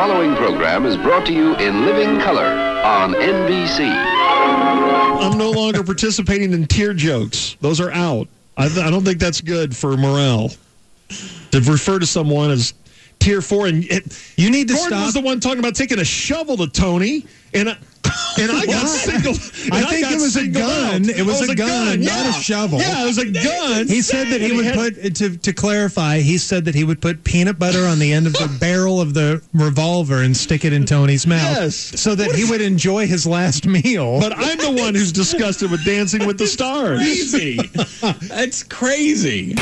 following program is brought to you in living color on NBC. I'm no longer participating in tear jokes. Those are out. I, th- I don't think that's good for morale. To refer to someone as tier four, and it, You need to Gordon stop. was the one talking about taking a shovel to Tony, and I, and I got What? singled. I think got it was a gun. out. It was a gun, not a shovel. Yeah, it was a gun. He said that he would had- put to to clarify. He said that he would put peanut butter on the end of the barrel of the revolver and stick it in Tony's mouth, Yes. so that he would enjoy his last meal. But I'm the one who's disgusted with Dancing with the Stars. crazy. That's crazy.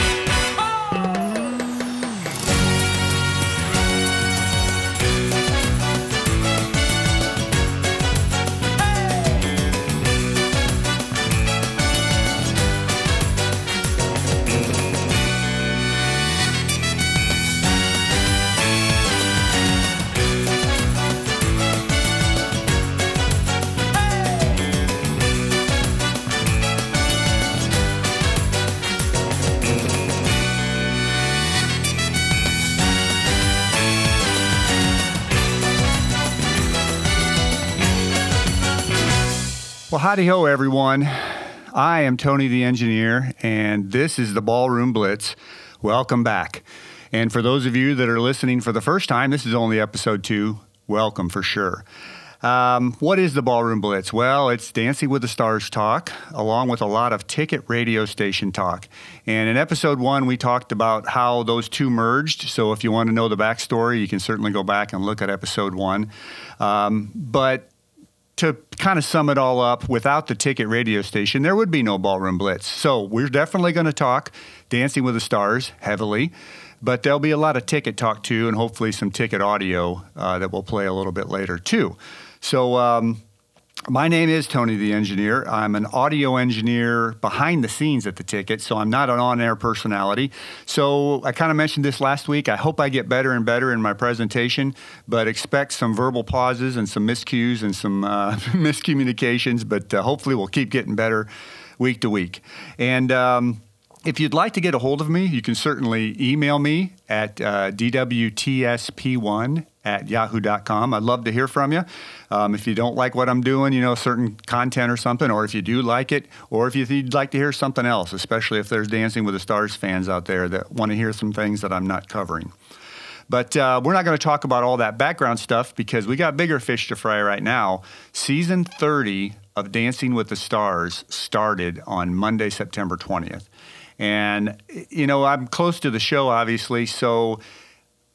Howdy ho, everyone. I am Tony the engineer, and this is the Ballroom Blitz. Welcome back. And for those of you that are listening for the first time, this is only episode two. Welcome for sure. Um, what is the Ballroom Blitz? Well, it's Dancing with the Stars talk, along with a lot of ticket radio station talk. And in episode one, we talked about how those two merged. So if you want to know the backstory, you can certainly go back and look at episode one. Um, but to kind of sum it all up, without the ticket radio station, there would be no ballroom blitz. So we're definitely going to talk Dancing with the Stars heavily, but there'll be a lot of ticket talk too, and hopefully some ticket audio uh, that we'll play a little bit later too. So. Um, my name is Tony the Engineer. I'm an audio engineer behind the scenes at the ticket, so I'm not an on air personality. So I kind of mentioned this last week. I hope I get better and better in my presentation, but expect some verbal pauses and some miscues and some uh, miscommunications, but uh, hopefully we'll keep getting better week to week. And, um, if you'd like to get a hold of me, you can certainly email me at uh, dwtsp1 at yahoo.com. I'd love to hear from you. Um, if you don't like what I'm doing, you know, certain content or something, or if you do like it, or if you'd like to hear something else, especially if there's Dancing with the Stars fans out there that want to hear some things that I'm not covering. But uh, we're not going to talk about all that background stuff because we got bigger fish to fry right now. Season 30 of Dancing with the Stars started on Monday, September 20th. And, you know, I'm close to the show, obviously, so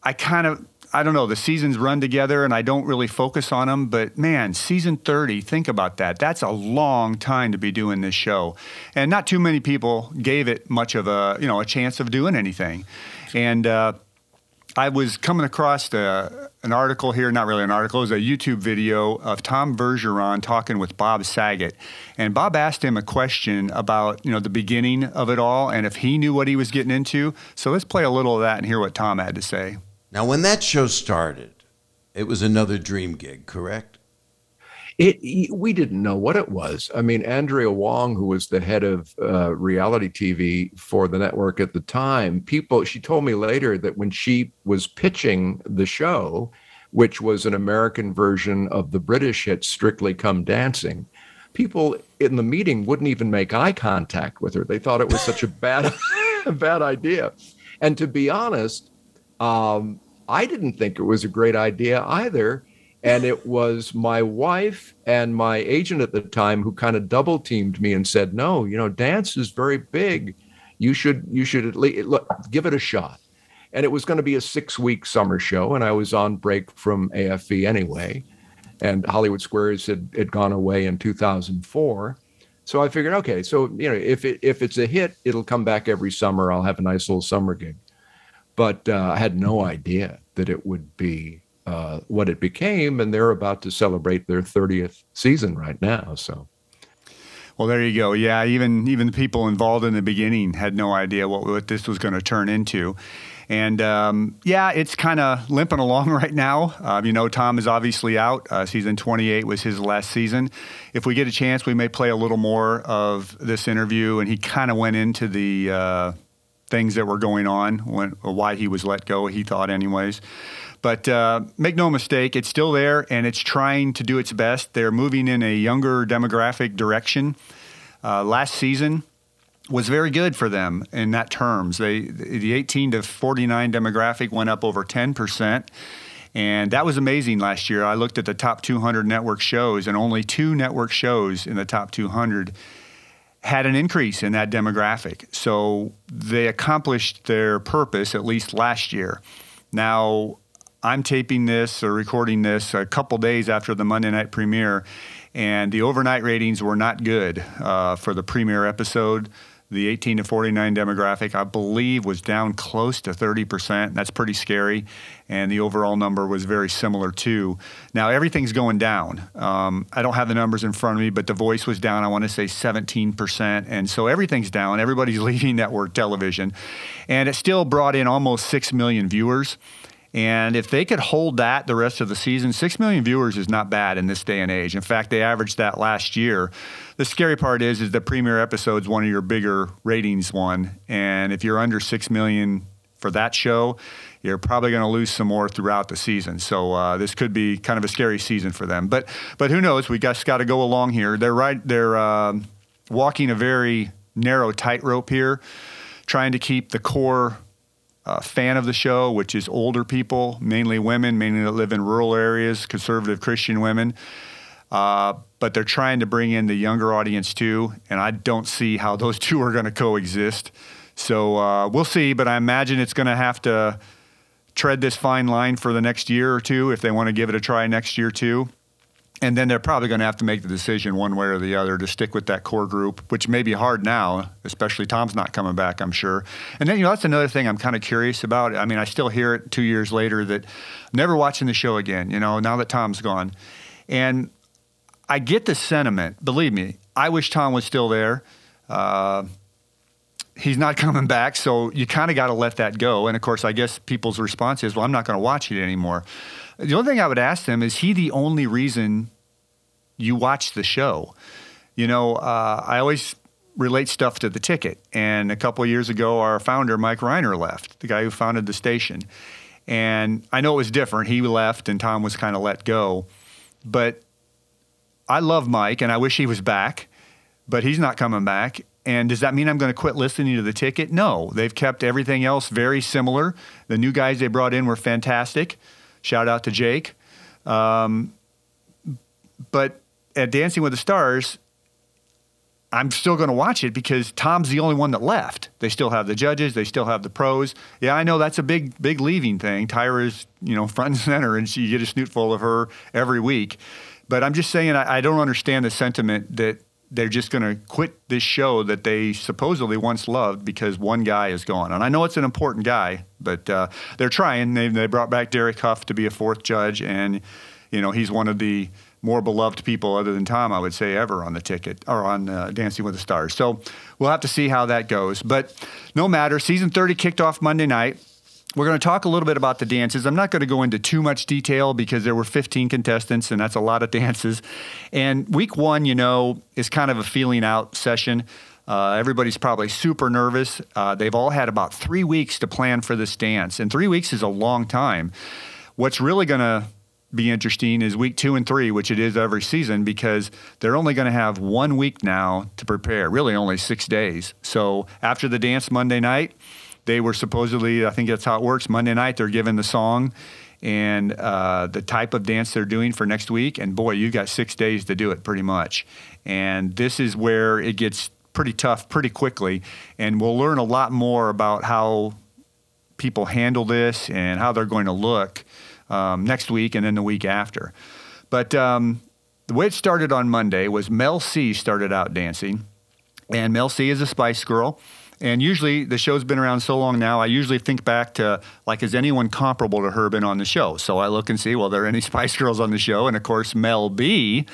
I kind of, I don't know, the seasons run together and I don't really focus on them. But man, season 30, think about that. That's a long time to be doing this show. And not too many people gave it much of a, you know, a chance of doing anything. And, uh, I was coming across a, an article here, not really an article, it was a YouTube video of Tom Bergeron talking with Bob Saget. And Bob asked him a question about, you know, the beginning of it all and if he knew what he was getting into. So let's play a little of that and hear what Tom had to say. Now, when that show started, it was another dream gig, correct? it we didn't know what it was. I mean andrea wong who was the head of uh, reality tv for the network at the time people she told me later that when she was pitching the show which was an american version of the british hit strictly come dancing people in the meeting wouldn't even make eye contact with her. They thought it was such a bad a bad idea. And to be honest um, i didn't think it was a great idea either. And it was my wife and my agent at the time who kind of double teamed me and said no you know dance is very big. You should you should at least look, give it a shot. And it was going to be a six week summer show and i was on break from afv anyway. And hollywood squares had, had gone away in 2004 so i figured okay so you know if it if it's a hit it'll come back every summer. I'll have a nice little summer gig but uh, i had no idea that it would be uh, what it became, and they're about to celebrate their 30th season right now. So, Well, there you go. Yeah, even even the people involved in the beginning had no idea what, what this was going to turn into. And um, yeah, it's kind of limping along right now. Um, you know, Tom is obviously out. Uh, season 28 was his last season. If we get a chance, we may play a little more of this interview. And he kind of went into the uh, things that were going on, when, why he was let go, he thought, anyways. But uh, make no mistake, it's still there and it's trying to do its best. They're moving in a younger demographic direction. Uh, last season, was very good for them in that terms. They the 18 to 49 demographic went up over 10 percent. And that was amazing last year. I looked at the top 200 network shows, and only two network shows in the top 200 had an increase in that demographic. So they accomplished their purpose, at least last year. Now, I'm taping this or recording this a couple days after the Monday night premiere, and the overnight ratings were not good uh, for the premiere episode. The 18 to 49 demographic, I believe, was down close to 30%. That's pretty scary. And the overall number was very similar too. Now, everything's going down. Um, I don't have the numbers in front of me, but The Voice was down, I want to say 17%. And so everything's down. Everybody's leaving network television. And it still brought in almost 6 million viewers. And if they could hold that the rest of the season, 6 million viewers is not bad in this day and age. In fact, they averaged that last year. The scary part is is the premiere episode's one of your bigger ratings one, and if you're under 6 million for that show, you're probably going to lose some more throughout the season. So uh, this could be kind of a scary season for them. But but who knows? We just got to go along here. They're right. They're uh, walking a very narrow tightrope here, trying to keep the core uh, fan of the show, which is older people, mainly women, mainly that live in rural areas, conservative Christian women. Uh, but they're trying to bring in the younger audience too, and I don't see how those two are going to coexist. So uh, we'll see, but I imagine it's going to have to tread this fine line for the next year or two if they want to give it a try next year too. And then they're probably going to have to make the decision one way or the other to stick with that core group, which may be hard now, especially Tom's not coming back, I'm sure. And then, you know, that's another thing I'm kind of curious about. I mean, I still hear it two years later that never watching the show again, you know, now that Tom's gone. And I get the sentiment, believe me, I wish Tom was still there. Uh, he's not coming back, so you kind of got to let that go. And of course, I guess people's response is, well, I'm not going to watch it anymore. The only thing I would ask them is he the only reason you watch the show? You know, uh, I always relate stuff to the ticket. And a couple years ago, our founder, Mike Rhyner, left, the guy who founded the station. And I know it was different. He left and Tom was kind of let go. But I love Mike and I wish he was back, but he's not coming back. And does that mean I'm going to quit listening to the ticket? No. They've kept everything else very similar. The new guys they brought in were fantastic. Shout out to Jake. Um, but at Dancing with the Stars, I'm still going to watch it because Tom's the only one that left. They still have the judges, they still have the pros. Yeah, I know that's a big, big leaving thing. Tyra's, you know, front and center, and you get a snootful of her every week. But I'm just saying, I, I don't understand the sentiment that they're just going to quit this show that they supposedly once loved because one guy is gone. And I know it's an important guy, but uh, they're trying. They, they brought back Derek Hough to be a fourth judge, and you know he's one of the more beloved people other than Tom, I would say, ever on the ticket or on uh, Dancing with the Stars. So we'll have to see how that goes. But no matter, season 30 kicked off Monday night. We're going to talk a little bit about the dances. I'm not going to go into too much detail because there were 15 contestants, and that's a lot of dances. And week one, you know, is kind of a feeling out session. Uh, everybody's probably super nervous. Uh, they've all had about three weeks to plan for this dance, and three weeks is a long time. What's really going to be interesting is week two and three, which it is every season, because they're only going to have one week now to prepare, really only six days. So after the dance Monday night, they were supposedly, I think that's how it works. Monday night, they're given the song and uh, the type of dance they're doing for next week. And boy, you've got six days to do it pretty much. And this is where it gets pretty tough pretty quickly. And we'll learn a lot more about how people handle this and how they're going to look um, next week and then the week after. But um, the way it started on Monday was Mel C started out dancing. And Mel C is a Spice Girl. And usually the show's been around so long now, I usually think back to like, is anyone comparable to her been on the show? So I look and see, well, there are any Spice Girls on the show? And of course, Mel B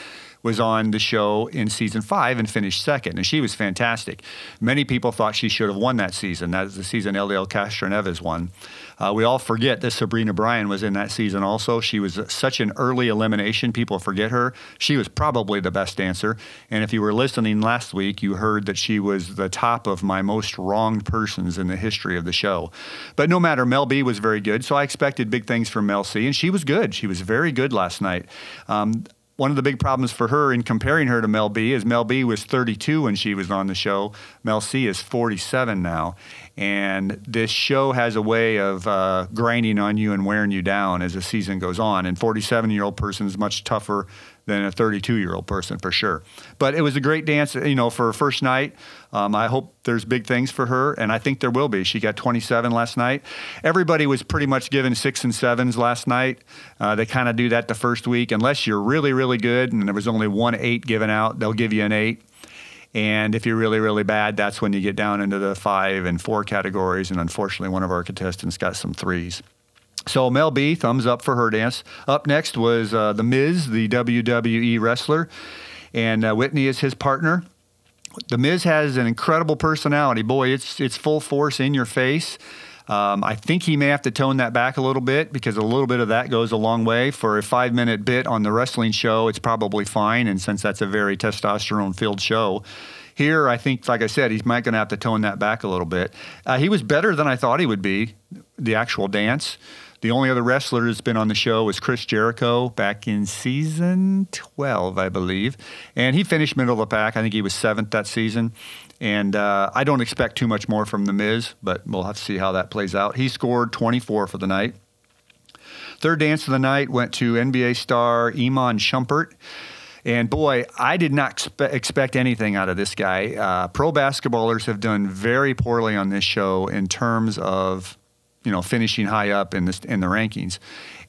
was on the show in season five and finished second, and she was fantastic. Many people thought she should have won that season. That is the season Helio Castroneves won. Uh, we all forget that Sabrina Bryan was in that season also. She was such an early elimination. People forget her. She was probably the best dancer. And if you were listening last week, you heard that she was the top of my most wronged persons in the history of the show. But no matter, Mel B was very good. So I expected big things from Mel C, and she was good. She was very good last night. Um, one of the big problems for her in comparing her to Mel B is Mel B was 32 when she was on the show. Mel C is 47 now. And this show has a way of uh, grinding on you and wearing you down as the season goes on. And 47 year old person is much tougher than a 32 year old person for sure. But it was a great dance, you know, for first night. Um, I hope there's big things for her, and I think there will be. She got 27 last night. Everybody was pretty much given six and sevens last night. Uh, they kind of do that the first week, unless you're really, really good, and there was only one eight given out. They'll give you an eight. And if you're really, really bad, that's when you get down into the five and four categories. And unfortunately, one of our contestants got some threes. So Mel B, thumbs up for her dance. Up next was uh, The Miz, the WWE wrestler, and uh, Witney is his partner. The Miz has an incredible personality. Boy, it's it's full force in your face. Um, I think he may have to tone that back a little bit because a little bit of that goes a long way. For a five minute bit on the wrestling show, it's probably fine. And since that's a very testosterone filled show, here I think, like I said, he's might going to have to tone that back a little bit. Uh, he was better than I thought he would be, the actual dance. The only other wrestler that's been on the show was Chris Jericho back in season 12, I believe. And he finished middle of the pack. I think he was seventh that season. And uh, I don't expect too much more from The Miz, but we'll have to see how that plays out. He scored 24 for the night. Third dance of the night went to NBA star Iman Shumpert. And boy, I did not expe- expect anything out of this guy. Uh, pro basketballers have done very poorly on this show in terms of you know, finishing high up in the in the rankings,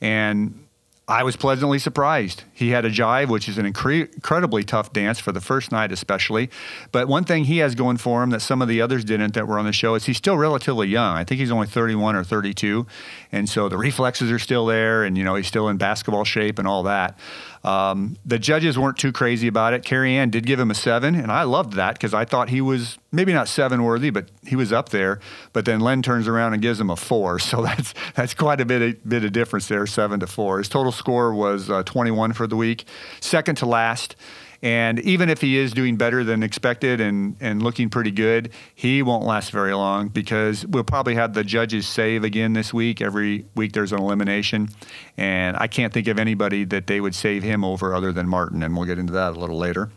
and I was pleasantly surprised. He had a jive, which is an incre- incredibly tough dance for the first night, especially. But one thing he has going for him that some of the others didn't that were on the show is he's still relatively young. I think he's only 31 or 32, and so the reflexes are still there, and you know he's still in basketball shape and all that. Um, the judges weren't too crazy about it. Carrie Ann did give him a seven, and I loved that because I thought he was maybe not seven worthy, but he was up there. But then Len turns around and gives him a four, so that's that's quite a bit of, bit of difference there, seven to four. His total score was uh, 21 for the week, second to last. And even if he is doing better than expected and, and looking pretty good, he won't last very long because we'll probably have the judges save again this week. Every week there's an elimination. And I can't think of anybody that they would save him over other than Martin. And we'll get into that a little later.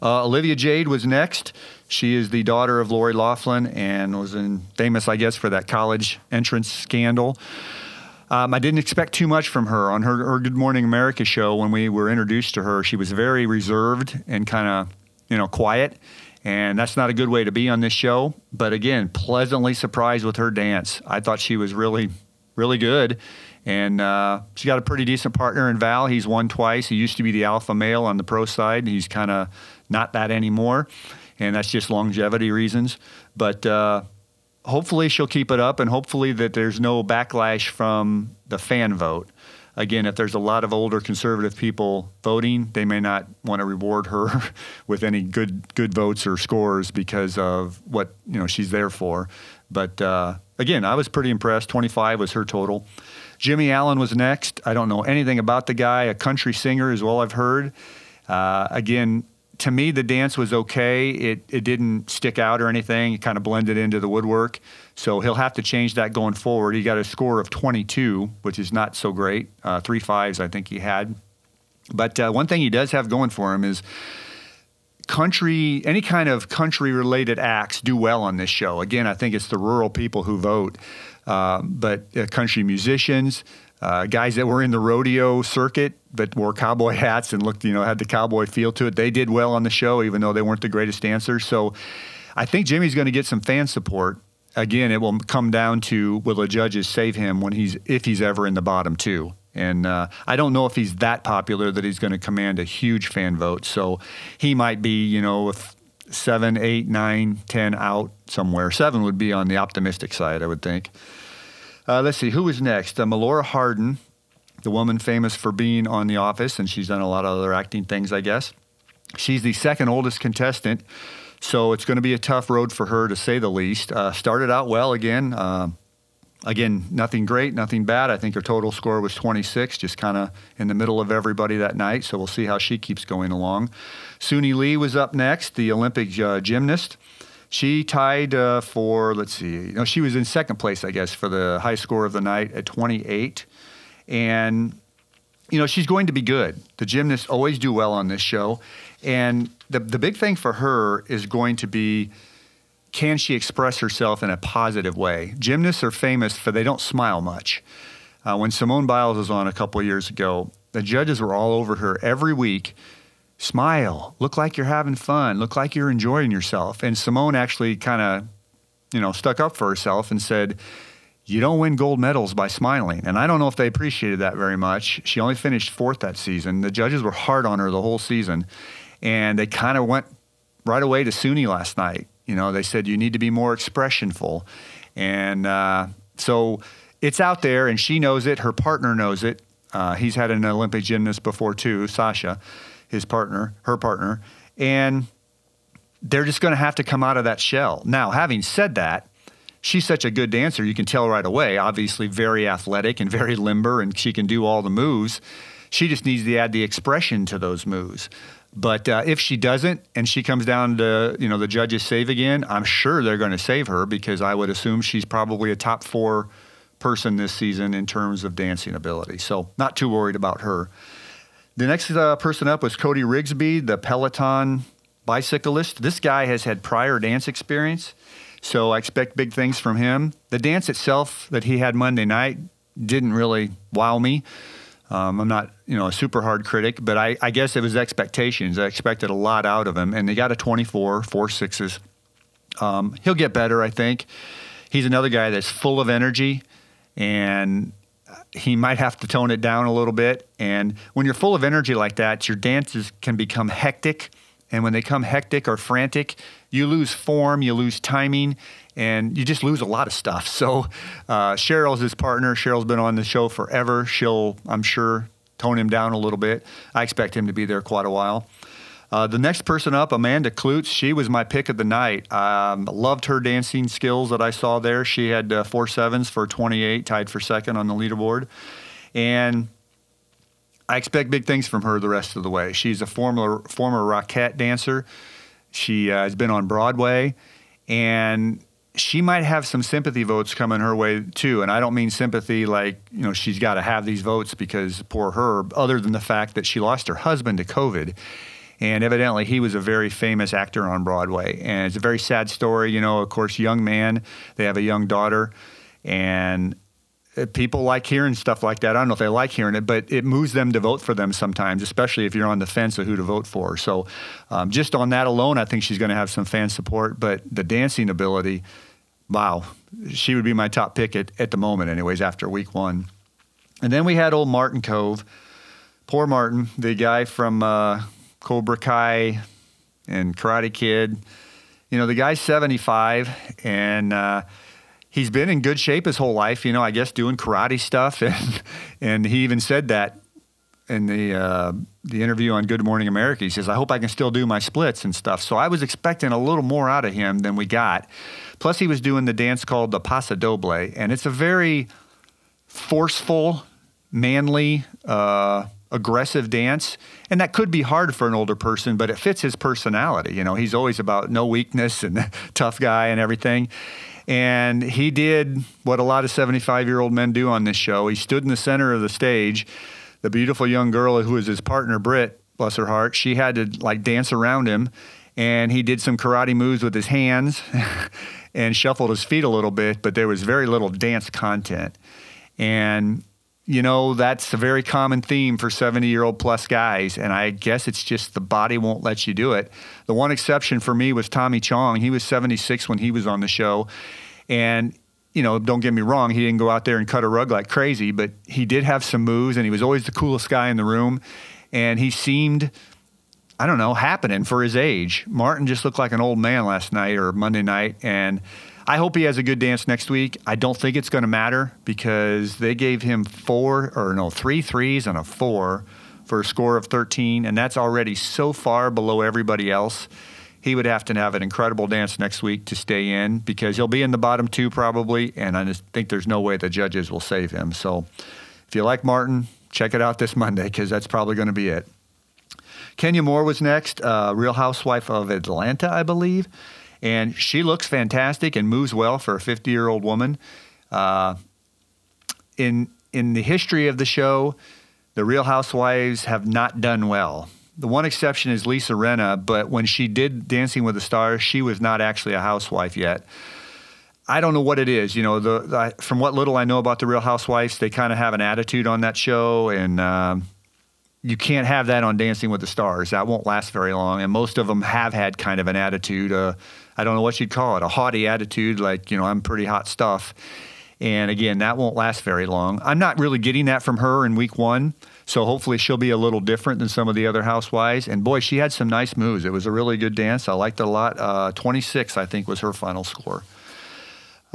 Uh, Olivia Jade was next. She is the daughter of Lori Loughlin and was in, famous, I guess, for that college entrance scandal. Um, I didn't expect too much from her on her, her, Good Morning America show. When we were introduced to her, she was very reserved and kind of, you know, quiet. And that's not a good way to be on this show. But again, pleasantly surprised with her dance. I thought she was really, really good. And uh, she got a pretty decent partner in Val. He's won twice. He used to be the alpha male on the pro side. He's kind of not that anymore. And that's just longevity reasons. But uh, hopefully she'll keep it up and hopefully that there's no backlash from the fan vote. Again, if there's a lot of older conservative people voting, they may not want to reward her with any good good votes or scores because of what you know she's there for. But uh, again, I was pretty impressed. 25 was her total. Jimmy Allen was next. I don't know anything about the guy. A country singer is all I've heard. Uh, again, to me, the dance was okay. It it didn't stick out or anything. It kind of blended into the woodwork. So he'll have to change that going forward. He got a score of 22, which is not so great. Uh, three fives, I think he had. But uh, one thing he does have going for him is country, any kind of country related acts do well on this show. Again, I think it's the rural people who vote, uh, but uh, country musicians, uh, guys that were in the rodeo circuit but wore cowboy hats and looked, you know, had the cowboy feel to it. They did well on the show, even though they weren't the greatest dancers. So I think Jimmy's going to get some fan support. Again, it will come down to will the judges save him when he's if he's ever in the bottom two. And uh, I don't know if he's that popular that he's going to command a huge fan vote. So he might be, you know, with seven, eight, nine, ten out somewhere. Seven would be on the optimistic side, I would think. Uh, let's see, who was next? Uh, Melora Hardin the woman famous for being on The Office, and she's done a lot of other acting things, I guess. She's the second oldest contestant, so it's going to be a tough road for her to say the least. Uh, started out well again. Uh, again, nothing great, nothing bad. I think her total score was 26, just kind of in the middle of everybody that night. So we'll see how she keeps going along. Suni Lee was up next, the Olympic uh, gymnast. She tied uh, for, let's see, no, she was in second place, I guess, for the high score of the night at 28. And, you know, she's going to be good. The gymnasts always do well on this show. And the, the big thing for her is going to be can she express herself in a positive way? Gymnasts are famous for they don't smile much. Uh, when Simone Biles was on a couple years ago, the judges were all over her every week. Smile, look like you're having fun, look like you're enjoying yourself. And Simone actually kind of, you know, stuck up for herself and said, "You don't win gold medals by smiling." And I don't know if they appreciated that very much. She only finished fourth that season. The judges were hard on her the whole season, and they kind of went right away to Suni last night you know, they said you need to be more expressionful. And uh, so it's out there, and she knows it. Her partner knows it. Uh, he's had an Olympic gymnast before, too, Sasha, his partner, her partner. And they're just going to have to come out of that shell. Now, having said that, she's such a good dancer, you can tell right away. Obviously, very athletic and very limber, and she can do all the moves. She just needs to add the expression to those moves. But uh, if she doesn't, and she comes down to you know the judges save again, I'm sure they're going to save her because I would assume she's probably a top four person this season in terms of dancing ability. So not too worried about her. The next uh, person up was Cody Rigsby, the Peloton bicyclist. This guy has had prior dance experience, so I expect big things from him. The dance itself that he had Monday night didn't really wow me. Um, I'm not, you know, a super hard critic, but I, I, guess it was expectations. I expected a lot out of him, and they got a 24, four sixes. Um, he'll get better, I think. He's another guy that's full of energy, and he might have to tone it down a little bit. And when you're full of energy like that, your dances can become hectic. And when they come hectic or frantic, you lose form, you lose timing, and you just lose a lot of stuff. So uh, Cheryl's his partner. Cheryl's been on the show forever. She'll, I'm sure, tone him down a little bit. I expect him to be there quite a while. Uh, the next person up, Amanda Kloots, she was my pick of the night. Um, loved her dancing skills that I saw there. She had uh, four sevens for 28, tied for second on the leaderboard. And I expect big things from her the rest of the way. She's a former former Rockette dancer. She uh, has been on Broadway, and she might have some sympathy votes coming her way too. And I don't mean sympathy like, you know, she's got to have these votes because poor her, other than the fact that she lost her husband to COVID. And evidently, he was a very famous actor on Broadway. And it's a very sad story. You know, of course, young man, they have a young daughter. And uh, people like hearing stuff like that. I don't know if they like hearing it, but it moves them to vote for them sometimes, especially if you're on the fence of who to vote for. So, um, just on that alone, I think she's going to have some fan support. But the dancing ability, wow, she would be my top pick at, at the moment, anyways, after week one. And then we had old Martin Kove. Poor Martin, the guy from uh, Cobra Kai and Karate Kid. You know, the guy's 75 and uh, he's been in good shape his whole life, you know, I guess doing karate stuff. And, and he even said that in the uh, the interview on Good Morning America. He says, "I hope I can still do my splits and stuff." So I was expecting a little more out of him than we got. Plus, he was doing the dance called the Paso Doble, and it's a very forceful, manly, uh, aggressive dance, and that could be hard for an older person, but it fits his personality. You know, he's always about no weakness and tough guy and everything. And he did what a lot of 75 year old men do on this show. He stood in the center of the stage the beautiful young girl who was his partner, Britt, bless her heart, she had to like dance around him. And he did some karate moves with his hands and shuffled his feet a little bit, but there was very little dance content. And, you know, that's a very common theme for 70 year old plus guys. And I guess it's just the body won't let you do it. The one exception for me was Tommy Chong. He was 76 when he was on the show. And you know, don't get me wrong, he didn't go out there and cut a rug like crazy, but he did have some moves and he was always the coolest guy in the room. And he seemed, I don't know, happening for his age. Martin just looked like an old man last night or Monday night. And I hope he has a good dance next week. I don't think it's going to matter because they gave him four or no three threes and a four for a score of 13, and that's already so far below everybody else. He would have to have an incredible dance next week to stay in because he'll be in the bottom two probably, and I just think there's no way the judges will save him. So if you like Martin, check it out this Monday because that's probably going to be it. Kenya Moore was next, uh, Real Housewife of Atlanta, I believe, and she looks fantastic and moves well for a 50 year old woman. Uh, in in the history of the show, the Real Housewives have not done well. The one exception is Lisa Rinna, but when she did Dancing with the Stars, she was not actually a housewife yet. I don't know what it is. You know, the, the from what little I know about the Real Housewives, they kind of have an attitude on that show, and um, you can't have that on Dancing with the Stars. That won't last very long. And most of them have had kind of an attitude. Uh, I don't know what you'd call it, a haughty attitude, like you know, I'm pretty hot stuff. And again, that won't last very long. I'm not really getting that from her in week one. So hopefully she'll be a little different than some of the other housewives. And boy, she had some nice moves. It was a really good dance. I liked it a lot. Uh, 26, I think, was her final score.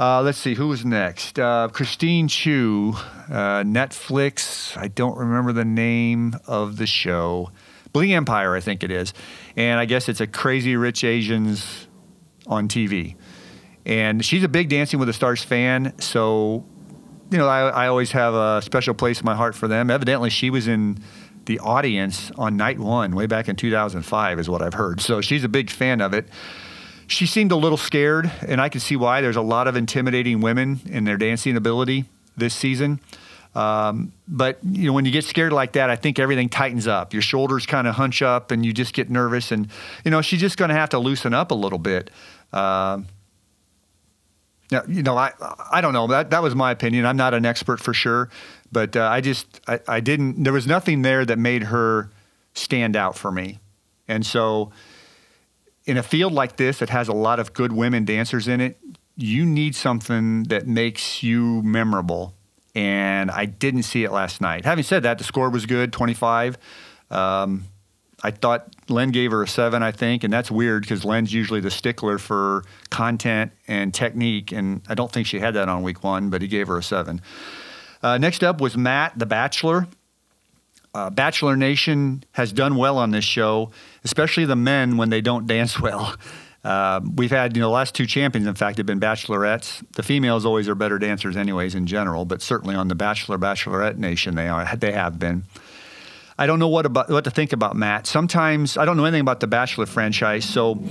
Uh, let's see, who's next? Uh, Christine Chiu, uh, Netflix. I don't remember the name of the show. Bling Empire, I think it is. And I guess it's a crazy rich Asians on TV. And she's a big Dancing with the Stars fan. So you know, I, I always have a special place in my heart for them. Evidently, she was in the audience on night one, way back in 2005, is what I've heard. So she's a big fan of it. She seemed a little scared, and I can see why. There's a lot of intimidating women in their dancing ability this season. Um, but you know, when you get scared like that, I think everything tightens up. Your shoulders kind of hunch up, and you just get nervous. And you know, she's just going to have to loosen up a little bit. Um, now, you know, I I don't know. That that was my opinion. I'm not an expert for sure, but uh, I just I, I didn't. There was nothing there that made her stand out for me, and so in a field like this that has a lot of good women dancers in it, you need something that makes you memorable. And I didn't see it last night. Having said that, the score was good, 25. Um, I thought Len gave her a seven, I think, and that's weird because Len's usually the stickler for content and technique, and I don't think she had that on week one, but he gave her a seven. Uh, next up was Matt, the Bachelor. Uh, Bachelor Nation has done well on this show, especially the men when they don't dance well. Uh, we've had, you know, the last two champions, in fact, have been bachelorettes. The females always are better dancers, anyways, in general, but certainly on the Bachelor Bachelorette Nation, they are. They have been. I don't know what about what to think about Matt. Sometimes I don't know anything about the Bachelor franchise. So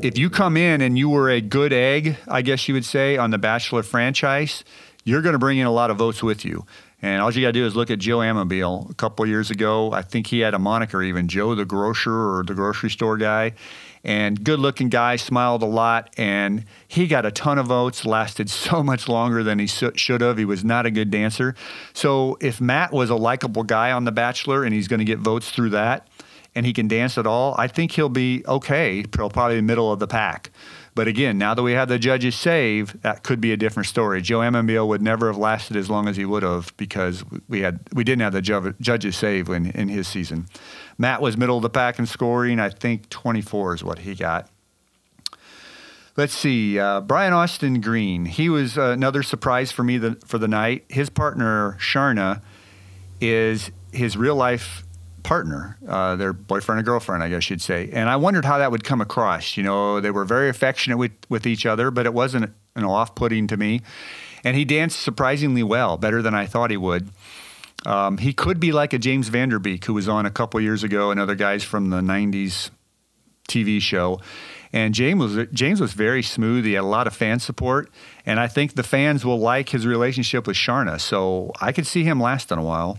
if you come in and you were a good egg, I guess you would say, on the Bachelor franchise, you're going to bring in a lot of votes with you. And all you got to do is look at Joe Amabile. A couple years ago, I think he had a moniker even, Joe the Grocer or the grocery store guy and good looking guy, smiled a lot, and he got a ton of votes, lasted so much longer than he should have. He was not a good dancer. So if Matt was a likable guy on The Bachelor and he's going to get votes through that, and he can dance at all, I think he'll be okay, probably middle of the pack. But again, now that we have the judges save, that could be a different story. Joe Amabile would never have lasted as long as he would have because we had we didn't have the judges save in, in his season. Matt was middle of the pack in scoring. I think 24 is what he got. Let's see. Uh, Brian Austin Green. He was uh, another surprise for me the, for the night. His partner, Sharna, is his real life partner, uh, their boyfriend and girlfriend, I guess you'd say. And I wondered how that would come across. You know, they were very affectionate with, with each other, but it wasn't know, off putting to me. And he danced surprisingly well, better than I thought he would. Um, he could be like a James Van Der Beek, who was on a couple years ago, and other guys from the '90s TV show. And James was James was very smooth. He had a lot of fan support, and I think the fans will like his relationship with Sharna. So I could see him lasting a while.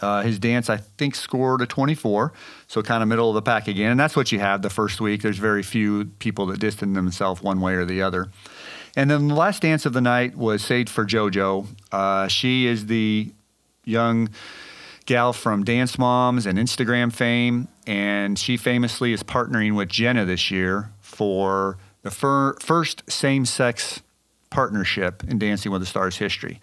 Uh, his dance, I think, scored a 24, so kind of middle of the pack again. And that's what you have the first week. There's very few people that distance themselves one way or the other. And then the last dance of the night was saved for JoJo. Uh, she is the young gal from Dance Moms and Instagram fame, and she famously is partnering with Jenna this year for the fir- first same-sex partnership in Dancing with the Stars history.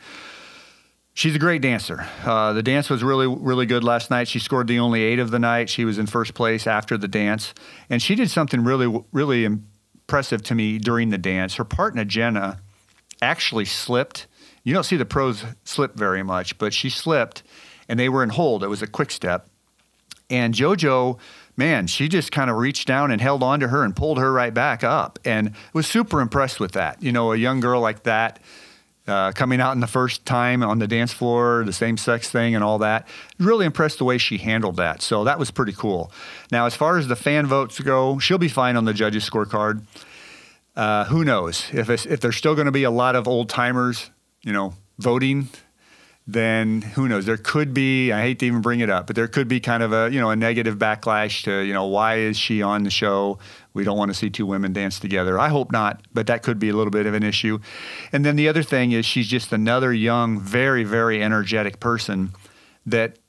She's a great dancer. Uh, the dance was really, really good last night. She scored the only eight of the night. She was in first place after the dance, and she did something really, really impressive to me during the dance. Her partner Jenna actually slipped. You don't see the pros slip very much, but she slipped, and they were in hold. It was a quick step, and JoJo, man, she just kind of reached down and held on to her and pulled her right back up, and was super impressed with that. You know, a young girl like that uh, coming out in the first time on the dance floor, the same sex thing, and all that. Really impressed the way she handled that. So that was pretty cool. Now, as far as the fan votes go, she'll be fine on the judges' scorecard. Uh, who knows if if there's still going to be a lot of old timers, you know, voting then who knows? There could be. I hate to even bring it up, but there could be kind of a you know a negative backlash to you know why is she on the show? We don't want to see two women dance together. I hope not, but that could be a little bit of an issue. And then the other thing is she's just another young, very very energetic person that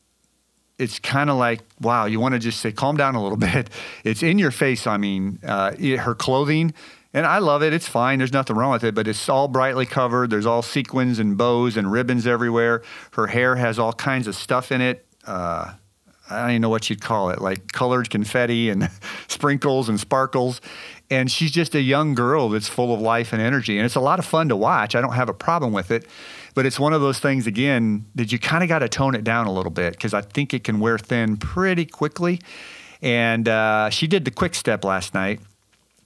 it's kind of like wow you want to just say calm down a little bit it's in your face i mean uh, her clothing and I love it. It's fine. There's nothing wrong with it, but it's all brightly covered. There's all sequins and bows and ribbons everywhere. Her hair has all kinds of stuff in it. Uh, I don't even know what you'd call it, like colored confetti and sprinkles and sparkles. And she's just a young girl that's full of life and energy. And it's a lot of fun to watch. I don't have a problem with it. But it's one of those things, again, that you kind of got to tone it down a little bit because I think it can wear thin pretty quickly. And uh, she did the quick step last night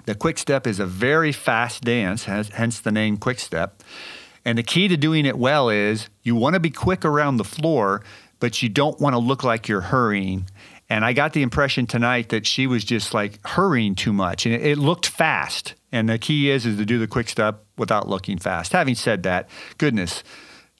the quick step is a very fast dance, hence the name quick step. And the key to doing it well is you want to be quick around the floor, but you don't want to look like you're hurrying. And I got the impression tonight that she was just like hurrying too much, and it, looked fast. And the key is is to do the quick step without looking fast. Having said that, goodness,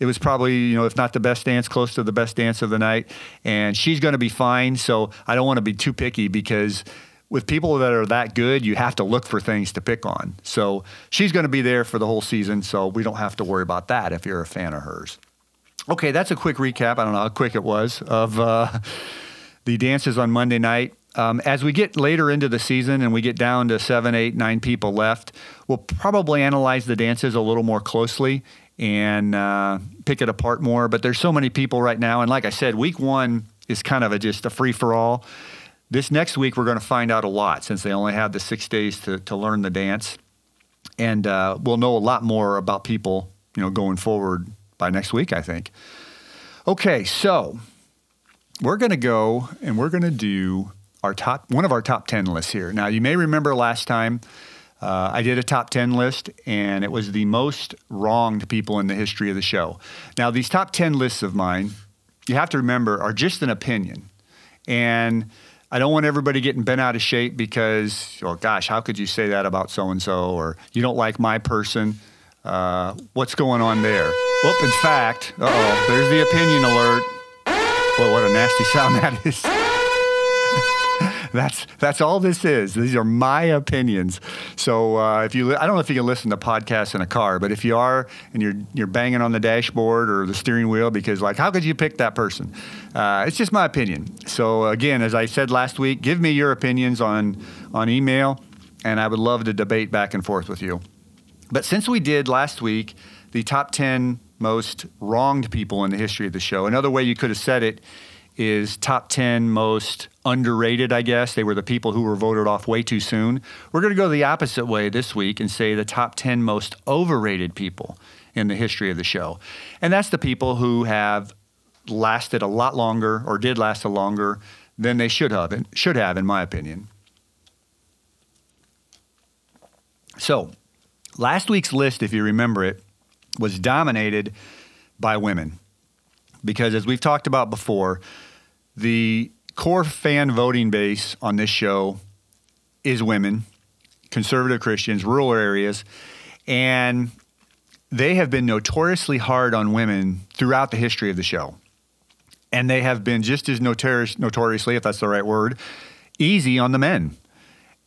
it was probably you know if not the best dance, close to the best dance of the night. And she's going to be fine. So I don't want to be too picky because with people that are that good, you have to look for things to pick on. So she's going to be there for the whole season, so we don't have to worry about that if you're a fan of hers. Okay, that's a quick recap. I don't know how quick it was of uh, the dances on Monday night. Um, as we get later into the season and we get down to seven, eight, nine people left, we'll probably analyze the dances a little more closely and uh, pick it apart more. But there's so many people right now, and like I said, week one is kind of a, just a free for all. This next week, we're going to find out a lot since they only have the six days to, to learn the dance. And uh, we'll know a lot more about people, you know, going forward by next week, I think. Okay, so we're going to go and we're going to do our top one of our top 10 lists here. Now, you may remember last time uh, I did a top 10 list, and it was the most wronged people in the history of the show. Now, these top 10 lists of mine, you have to remember, are just an opinion. And I don't want everybody getting bent out of shape because, oh gosh, how could you say that about so and so? Or you don't like my person. Uh, what's going on there? Well, in fact, oh, there's the opinion alert. Well, what a nasty sound that is. That's that's all this is. These are my opinions. So uh, if you, I don't know if you can listen to podcasts in a car, but if you are and you're you're banging on the dashboard or the steering wheel because like, how could you pick that person? Uh, it's just my opinion. So again, as I said last week, give me your opinions on on email, and I would love to debate back and forth with you. But since we did last week the top ten most wronged people in the history of the show, another way you could have said it is top 10 most underrated, I guess. They were the people who were voted off way too soon. We're going to go the opposite way this week and say the top 10 most overrated people in the history of the show. And that's the people who have lasted a lot longer or did last a longer than they should have, should have in my opinion. So, last week's list, if you remember it, was dominated by women. Because as we've talked about before, the core fan voting base on this show is women, conservative Christians, rural areas, and they have been notoriously hard on women throughout the history of the show. And they have been just as notorious, notoriously, if that's the right word, easy on the men.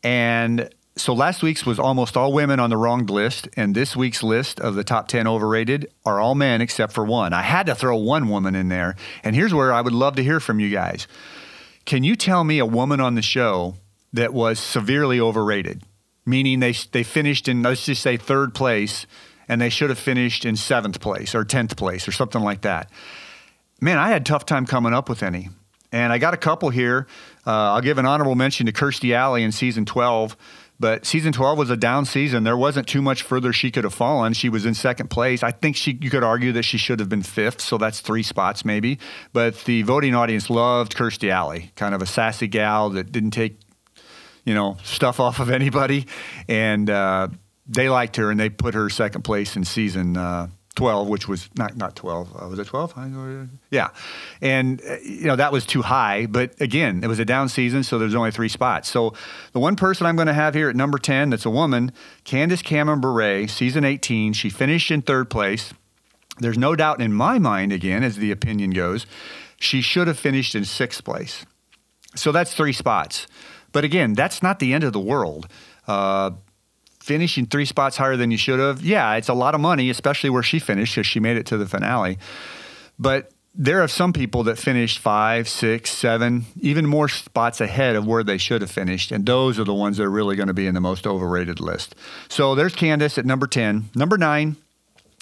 And so last week's was almost all women on the wronged list, and this week's list of the top 10 overrated are all men except for one. I had to throw one woman in there, and here's where I would love to hear from you guys. Can you tell me a woman on the show that was severely overrated? Meaning they, they finished in, let's just say, third place, and they should have finished in seventh place or 10th place or something like that. Man, I had tough time coming up with any. And I got a couple here. Uh, I'll give an honorable mention to Kirstie Alley in season 12 But season 12 was a down season. There wasn't too much further she could have fallen. She was in second place. I think she you could argue that she should have been fifth, so that's three spots maybe. But the voting audience loved Kirstie Alley, kind of a sassy gal that didn't take you know stuff off of anybody, and uh, they liked her and they put her second place in season. Uh, 12, which was not not 12. Uh, was it 12? Yeah, and uh, you know that was too high. But again, it was a down season, so there's only three spots. So the one person I'm going to have here at number 10, that's a woman, Candace Cameron Bure, season 18. She finished in third place. There's no doubt in my mind, again, as the opinion goes, she should have finished in sixth place. So that's three spots. But again, that's not the end of the world. Uh, finishing three spots higher than you should have, yeah, it's a lot of money, especially where she finished because she made it to the finale. But there are some people that finished five, six, seven, even more spots ahead of where they should have finished. And those are the ones that are really going to be in the most overrated list. So there's Candace at number 10. Number nine,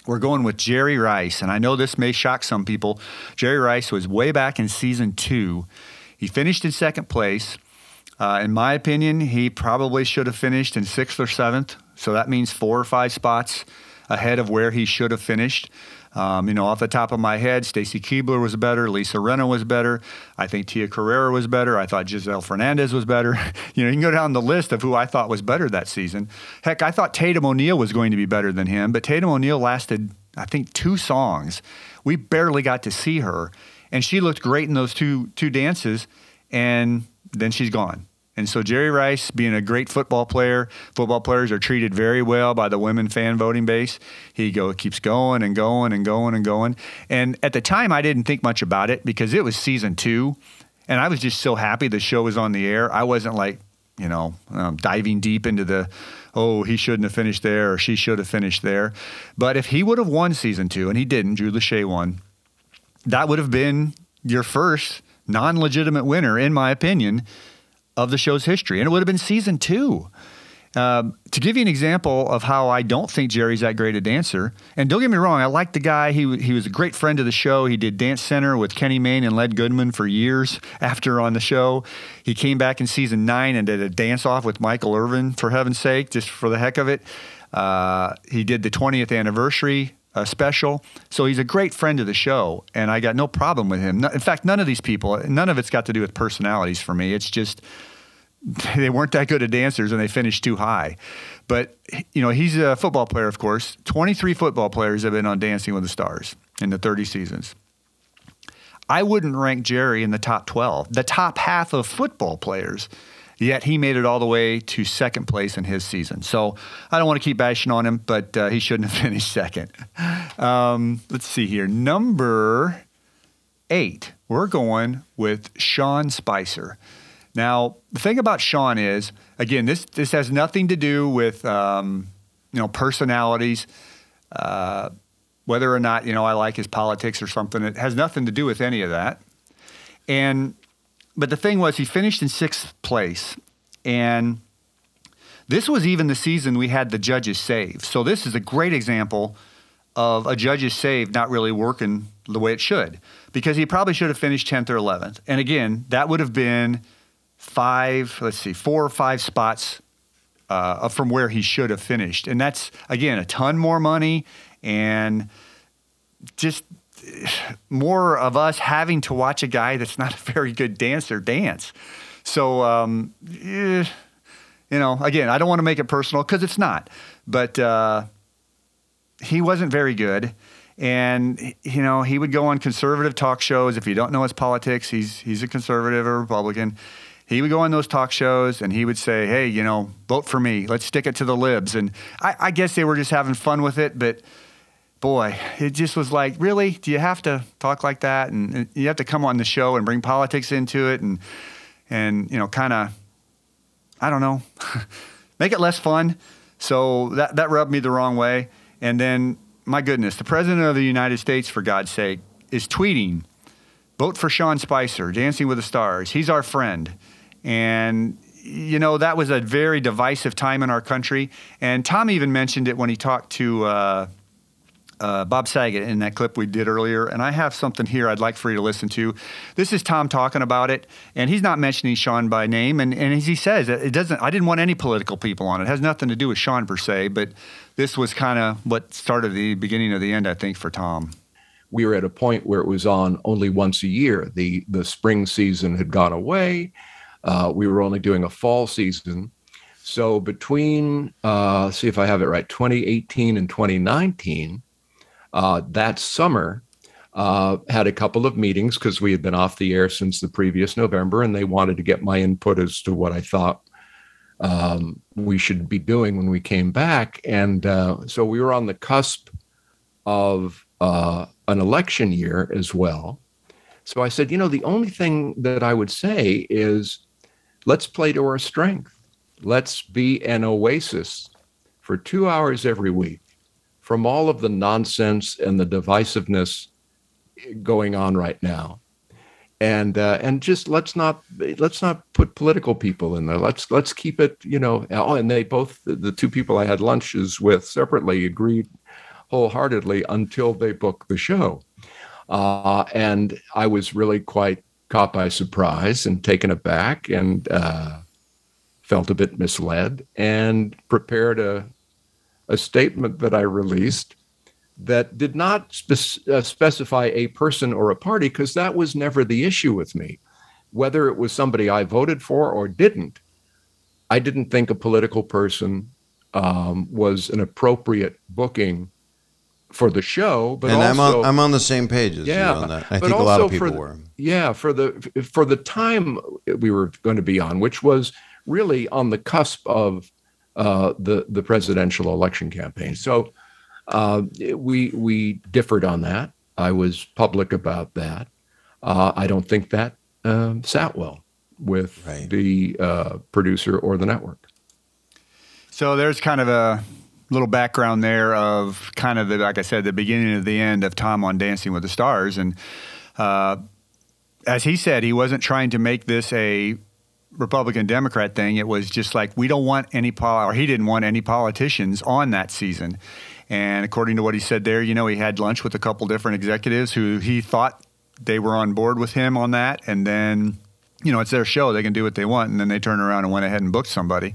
we're going with Jerry Rice. And I know this may shock some people. Jerry Rice was way back in season two. He finished in second place. Uh, in my opinion, he probably should have finished in sixth or seventh. So that means four or five spots ahead of where he should have finished. Um, you know, off the top of my head, Stacy Keibler was better. Lisa Rinna was better. I think Tia Carrere was better. I thought Giselle Fernandez was better. you know, you can go down the list of who I thought was better that season. Heck, I thought Tatum O'Neal was going to be better than him, but Tatum O'Neal lasted, I think, two songs. We barely got to see her, and she looked great in those two two dances, and then she's gone. And so Jerry Rice, being a great football player, football players are treated very well by the women fan voting base. He go keeps going and going and going and going. And at the time, I didn't think much about it because it was season two, and I was just so happy the show was on the air. I wasn't like, you know, um, diving deep into the, oh, he shouldn't have finished there or she should have finished there. But if he would have won season two, and he didn't, Drew Lachey won, that would have been your first non-legitimate winner, in my opinion of the show's history, and it would have been season two. Um, to give you an example of how I don't think Jerry's that great a dancer, and don't get me wrong, I like the guy. He, he was a great friend of the show. He did Dance Center with Kenny Mayne and Len Goodman for years after on the show. He came back in season nine and did a dance off with Michael Irvin, for heaven's sake, just for the heck of it. Uh, he did the 20th anniversary uh, special. So he's a great friend of the show, and I got no problem with him. No, in fact, none of these people, none of it's got to do with personalities for me. It's just they weren't that good at dancers and they finished too high. But you know, he's a football player, of course. 23 football players have been on Dancing with the Stars in the 30 seasons. I wouldn't rank Jerry in the top 12, the top half of football players. Yet he made it all the way to second place in his season. So I don't want to keep bashing on him, but uh, he shouldn't have finished second. Um, let's see here. Number eight, we're going with Sean Spicer. Now, the thing about Sean is, again, this this has nothing to do with um, you know personalities, uh, whether or not you know I like his politics or something. It has nothing to do with any of that. And but the thing was, he finished in sixth place, and this was even the season we had the judges save. So this is a great example of a judge's save not really working the way it should, because he probably should have finished tenth or eleventh. And again, that would have been five, let's see, four or five spots uh, from where he should have finished. And that's, again, a ton more money and just more of us having to watch a guy that's not a very good dancer dance. So, um, eh, you know, again, I don't want to make it personal because it's not, but uh, he wasn't very good. And you know, he would go on conservative talk shows. If you don't know his politics, he's he's a conservative or Republican he would go on those talk shows and he would say, "Hey, you know, vote for me. Let's stick it to the libs." And I, I, guess they were just having fun with it, but boy, it just was like, really? Do you have to talk like that? And, and you have to come on the show and bring politics into it, and and you know, kind of, I don't know, make it less fun. So that that rubbed me the wrong way. And then, my goodness, the president of the United States, for God's sake, is tweeting. Vote for Sean Spicer, Dancing with the Stars. He's our friend. And you know that was a very divisive time in our country. And Tom even mentioned it when he talked to uh, uh, Bob Saget in that clip we did earlier, and I have something here I'd like for you to listen to. This is Tom talking about it, and he's not mentioning Sean by name, and, and as he says, it doesn't. I didn't want any political people on it. It has nothing to do with Sean per se, but this was kind of what started the beginning of the end, I think, for Tom. we were at a point where it was on only once a year. The the spring season had gone away. Uh, we were only doing a fall season. So between uh, see if I have it right, 2018 and 2019, uh, that summer uh, had a couple of meetings because we had been off the air since the previous November, and they wanted to get my input as to what I thought um, we should be doing when we came back. And uh, so we were on the cusp of uh, an election year as well. So I said, you know, the only thing that I would say is let's play to our strength. Let's be an oasis for two hours every week from all of the nonsense and the divisiveness going on right now. And uh, and just let's not let's not put political people in there. Let's let's keep it, you know. Oh, and they both the two people I had lunches with separately agreed wholeheartedly until they booked the show. Uh, and I was really quite caught by surprise and taken aback and uh, felt a bit misled and prepared a, a statement that I released that did not spe- uh, specify a person or a party because that was never the issue with me. Whether it was somebody I voted for or didn't, I didn't think a political person um, was an appropriate booking for the show, but and also I'm on I'm on the same page as yeah, you on that. I think a lot of people the- were. Yeah, for the for the time we were going to be on, which was really on the cusp of uh, the the presidential election campaign. So uh, we we differed on that. I was public about that. Uh, I don't think that um, sat well with Right. the uh, producer or the network. So there's kind of a little background there of kind of the, like I said, the beginning of the end of Tom on Dancing with the Stars, and uh, as he said, he wasn't trying to make this a Republican Democrat thing. It was just like we don't want any pol, or he didn't want any politicians on that season. And according to what he said there, you know, he had lunch with a couple different executives who he thought they were on board with him on that, and then you know, it's their show. They can do what they want. And then they turn around and went ahead and booked somebody.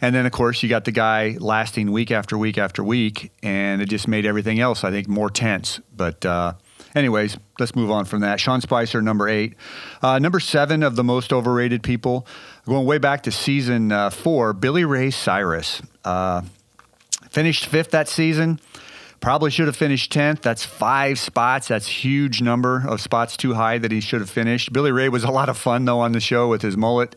And then, of course, you got the guy lasting week after week after week. And it just made everything else, I think, more tense. But, uh, anyways, let's move on from that. Sean Spicer, number eight. Uh, number seven of the most overrated people, going way back to season uh, four, Billy Ray Cyrus. Uh, finished fifth that season. Probably should have finished 10th. That's five spots. That's huge number of spots too high that he should have finished. Billy Ray was a lot of fun though on the show with his mullet,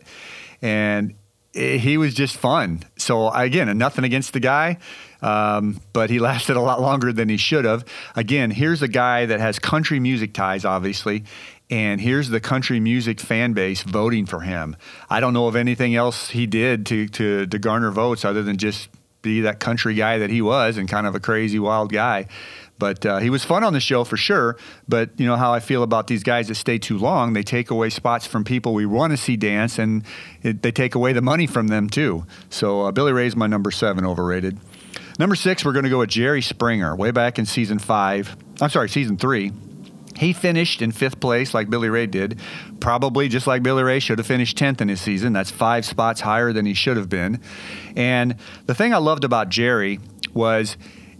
and he was just fun. So again, nothing against the guy, um, but he lasted a lot longer than he should have. Again, here's a guy that has country music ties, obviously. And here's the country music fan base voting for him. I don't know of anything else he did to, to, to garner votes other than just be that country guy that he was and kind of a crazy wild guy. But uh, he was fun on the show for sure. But you know how I feel about these guys that stay too long. They take away spots from people we want to see dance, and it, they take away the money from them too. So uh, Billy Ray's my number seven overrated. Number six, we're going to go with Jerry Springer, way back in season five. I'm sorry, season three. He finished in fifth place like Billy Ray did. Probably just like Billy Ray should have finished 10th in his season. That's five spots higher than he should have been. And the thing I loved about Jerry was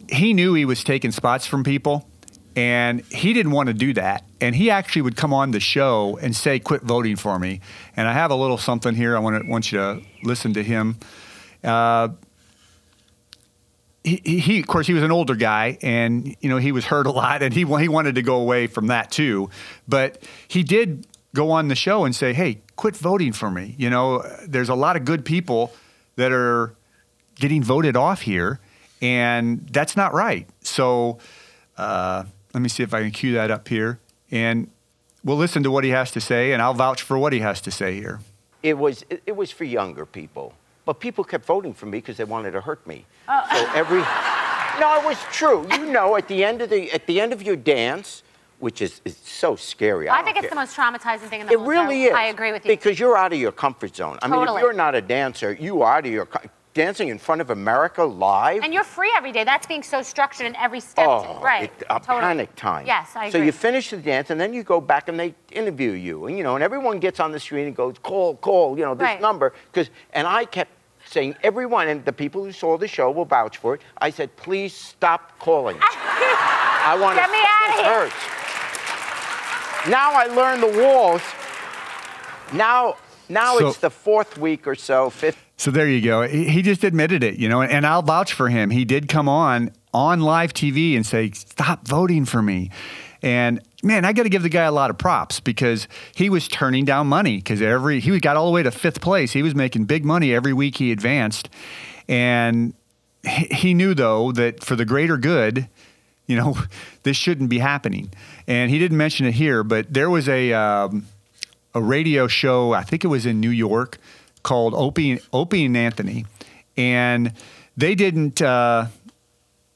he knew he was taking spots from people and he didn't want to do that. And he actually would come on the show and say, "Quit voting for me." And I have a little something here. I want to want you to listen to him. Uh, he, he, of course, he was an older guy, and you know he was hurt a lot, and he he wanted to go away from that too. But he did go on the show and say, "Hey, quit voting for me." You know, there's a lot of good people that are getting voted off here, and that's not right. So, uh, let me see if I can cue that up here, and we'll listen to what he has to say, and I'll vouch for what he has to say here. it was it, it was for younger people. But people kept voting for me because they wanted to hurt me. So every no, it was true. You know, at the end of the at the end of your dance, which is, is so scary. I don't think it's care. the most traumatizing thing in the world. It really is. I agree with you. Because you're out of your comfort zone. I mean, if you're not a dancer, you are out of your. Co- dancing in front of America live. And you're free every day. That's being so structured in every step. Oh, right. it- a totally. panic time. Yes, I agree. So you finish the dance, and then you go back and they interview you, and you know, and everyone gets on the screen and goes, "Call, call," you know, this Right. number, because, and I kept saying, everyone, and the people who saw the show will vouch for it. I said, "Please stop calling." I want to Get me outta It here. hurts. Now I learned the walls. Now, now So- it's the fourth week or so, fifth. So there you go. He just admitted it, you know, and I'll vouch for him. He did come on on live TV and say, "Stop voting for me." And man, I got to give the guy a lot of props because he was turning down money because every he got all the way to fifth place. He was making big money every week he advanced, and he knew though that for the greater good, you know, this shouldn't be happening. And he didn't mention it here, but there was a um, a radio show. I think it was in New York called Opie, Opie and Anthony, and they didn't uh,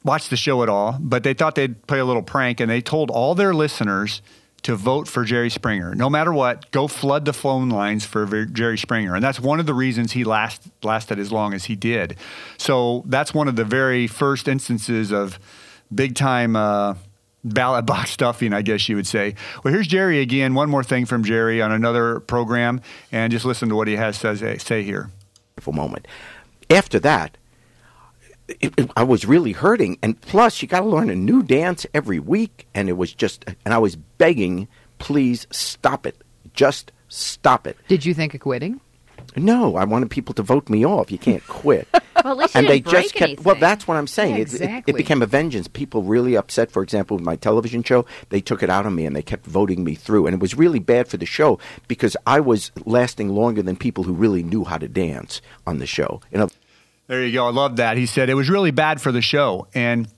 watch the show at all, but they thought they'd play a little prank, and they told all their listeners to vote for Jerry Springer. No matter what, go flood the phone lines for Ver- Jerry Springer, and that's one of the reasons he last lasted as long as he did. So that's one of the very first instances of big time. Uh, ballot box stuffing, I guess you would say. Well, here's Jerry again. One more thing from Jerry on another program, and just listen to what he has to say, say here. for a moment. After that, it, it- I was really hurting, and plus you got to learn a new dance every week, and it was just, and I was begging, please stop it, just stop it. Did you think of quitting? No, I wanted people to vote me off. You can't quit. Well, at least you and they break just kept. Well, that's what I'm saying. Yeah, It- it, it, became a vengeance. People really upset. For example, with my television show, they took it out on me and they kept voting me through, and it was really bad for the show because I was lasting longer than people who really knew how to dance on the show. You know, There you go. I love that. He said it was really bad for the show. And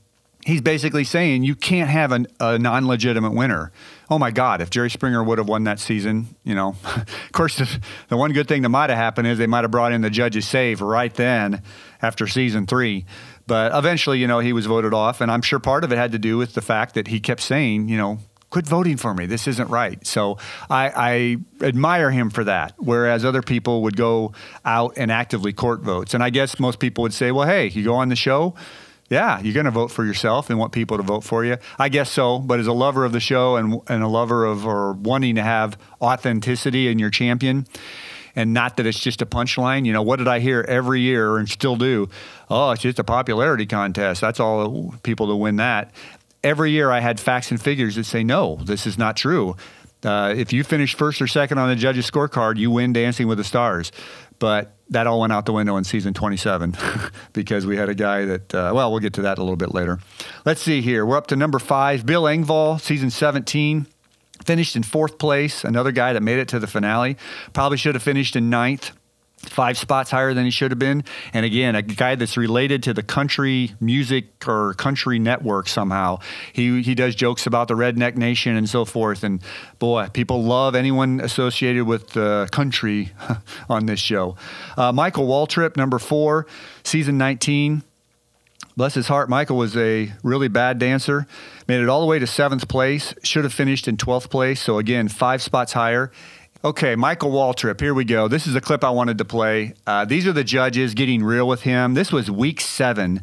he's basically saying you can't have an, a non legitimate winner. Oh my God, if Jerry Springer would have won that season, you know, of course, the, the one good thing that might have happened is they might have brought in the judge's save right then after season three. But eventually, you know, he was voted off. And I'm sure part of it had to do with the fact that he kept saying, you know, quit voting for me. This isn't right. So I, I admire him for that. Whereas other people would go out and actively court votes. And I guess most people would say, well, hey, you go on the show. Yeah, you're going to vote for yourself and want people to vote for you. I guess so. But as a lover of the show and, and a lover of or wanting to have authenticity in your champion, and not that it's just a punchline. You know, what did I hear every year and still do? Oh, it's just a popularity contest. That's all people to win that. Every year I had facts and figures that say, no, this is not true. Uh, if you finish first or second on the judges' scorecard, you win Dancing with the Stars. But that all went out the window in season 27 because we had a guy that, uh, well, we'll get to that a little bit later. Let's see here. We're up to number five. Bill Engvall, season 17 finished in fourth place. Another guy that made it to the finale. Probably should have finished in ninth. Five spots higher than he should have been. And again, a guy that's related to the country music or country network somehow. He, he does jokes about the Redneck Nation and so forth. And boy, people love anyone associated with uh, country on this show. Uh, Michael Waltrip, number four, season 19 bless his heart, Michael was a really bad dancer. Made it all the way to seventh place. Should have finished in 12th place. So, again, five spots higher. Okay, Michael Waltrip, here we go. This is a clip I wanted to play. Uh, these are the judges getting real with him. This was week seven.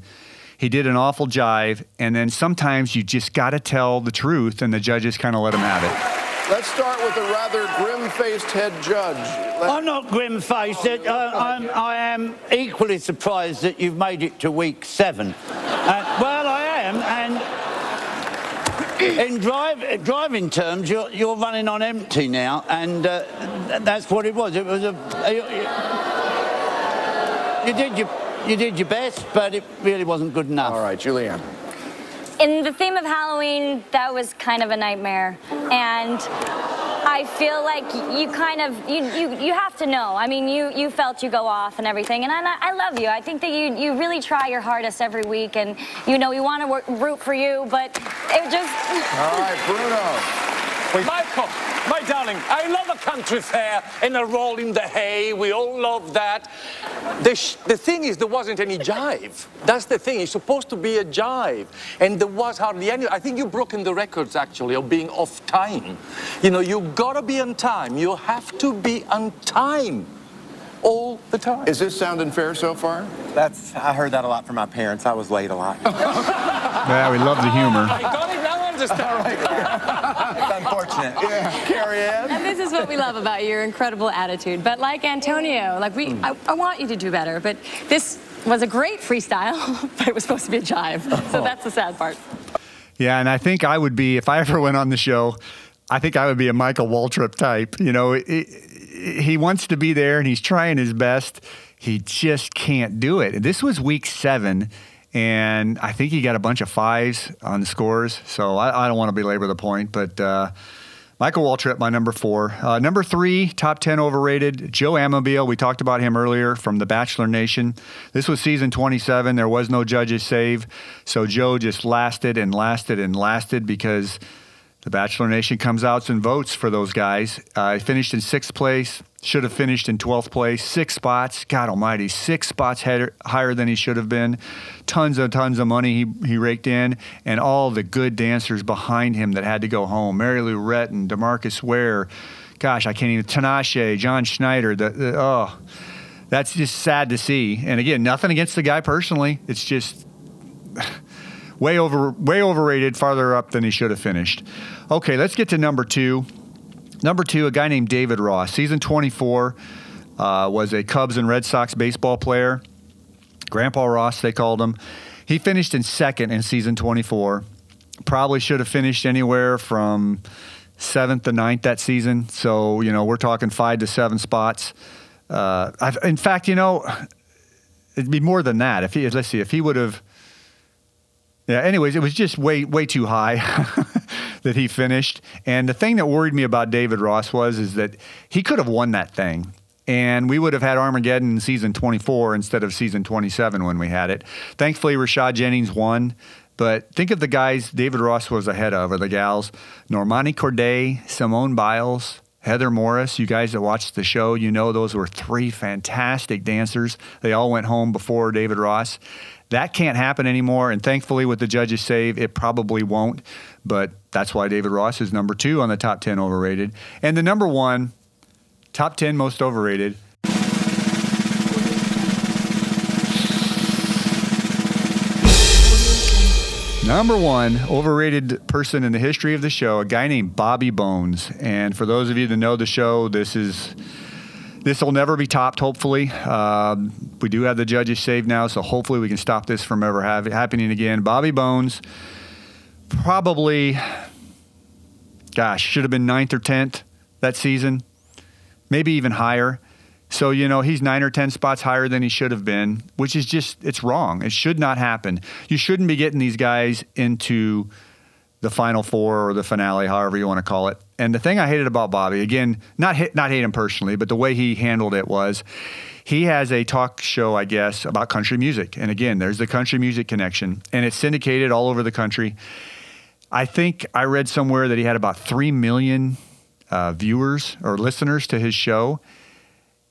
He did an awful jive, and then sometimes you just got to tell the truth, and the judges kind of let him have it. Let's start with a rather grim-faced head judge. Let- I'm not grim-faced. Uh, I'm, I am equally surprised that you've made it to week seven. Uh, well, I am, and in drive, driving terms, you're, you're running on empty now, and uh, that's what it was. It was a. you, you did your, you did your best, but it really wasn't good enough. All right, Julianne. In the theme of Halloween, that was kind of a nightmare. And I feel like you kind of you, you, you have to know. I mean, you, you felt you go off and everything, and I, I love you. I think that you, you really try your hardest every week, and you know we want to root for you, but it just. All right, Bruno. Michael, my darling, I love a country fair and a roll in the hay. We all love that. The, sh- the thing is, there wasn't any jive. That's the thing. It's supposed to be a jive. And there was hardly any. I think you've broken the records, actually, of being off time. You know, you gotta be on time. You have to be on time. all the time. Is this sounding fair so far? That's I heard that a lot from my parents. I was late a lot. Yeah, we love the humor. I got it now. I understand. it's unfortunate. Yeah. Carrie Ann? And this is what we love about your incredible attitude. But like Antonio, like we, mm. I, I want you to do better. But this was a great freestyle, but it was supposed to be a jive. So oh. that's the sad part. Yeah, and I think I would be if I ever went on the show. I think I would be a Michael Waltrip type. You know, it, it, he wants to be there and he's trying his best. He just can't do it. This was week seven, and I think he got a bunch of fives on the scores. So I, I don't want to belabor the point, but. Uh, Michael Waltrip, my number four. Uh, number three, top 10 overrated, Joe Amabile. We talked about him earlier from The Bachelor Nation. This was season 27. There was no judges save. So Joe just lasted and lasted and lasted because the Bachelor Nation comes out and votes for those guys. Uh, he finished in sixth place, should have finished in 12th place. Six spots, God almighty, six spots higher than he should have been. Tons and tons of money he, he raked in, and all the good dancers behind him that had to go home. Mary Lou Retton, DeMarcus Ware, gosh, I can't even, Tinashe, John Schneider, the, the, oh, that's just sad to see. And again, nothing against the guy personally. It's just way over way overrated farther up than he should have finished. Okay let's get to number two. Number two a guy named david ross. Season 24 uh, was a cubs and red sox baseball player. Grandpa ross they called him. He finished in second in season 24 probably should have finished anywhere from seventh to ninth that season. So you know we're talking five to seven spots. Uh, in fact you know it'd be more than that. If he let's see if he would have yeah. Anyways, it was just way way too high that he finished. And the thing that worried me about David Ross was is that he could have won that thing. And we would have had Armageddon season 24 instead of season 27 when we had it. Thankfully, Rashad Jennings won. But think of the guys David Ross was ahead of, or the gals Normani Kordei, Simone Biles, Heather Morris. You guys that watched the show, you know those were three fantastic dancers. They all went home before David Ross. That can't happen anymore. And thankfully, with the judges' save, it probably won't. But that's why David Ross is number two on the top 10 overrated. And the number one, top 10 most overrated. Number one overrated person in the history of the show, a guy named Bobby Bones. And for those of you that know the show, this is this will never be topped. Hopefully, um, we do have the judges saved now, so hopefully we can stop this from ever happening again. Bobby Bones, probably, gosh, should have been ninth or tenth that season, maybe even higher. So, you know, he's nine or 10 spots higher than he should have been, which is just, it's wrong. It should not happen. You shouldn't be getting these guys into the final four or the finale, however you want to call it. And the thing I hated about Bobby, again, not hit, not hate him personally, but the way he handled it was he has a talk show, I guess, about country music. And again, there's the country music connection, and it's syndicated all over the country. I think I read somewhere that he had about 3 million uh, viewers or listeners to his show.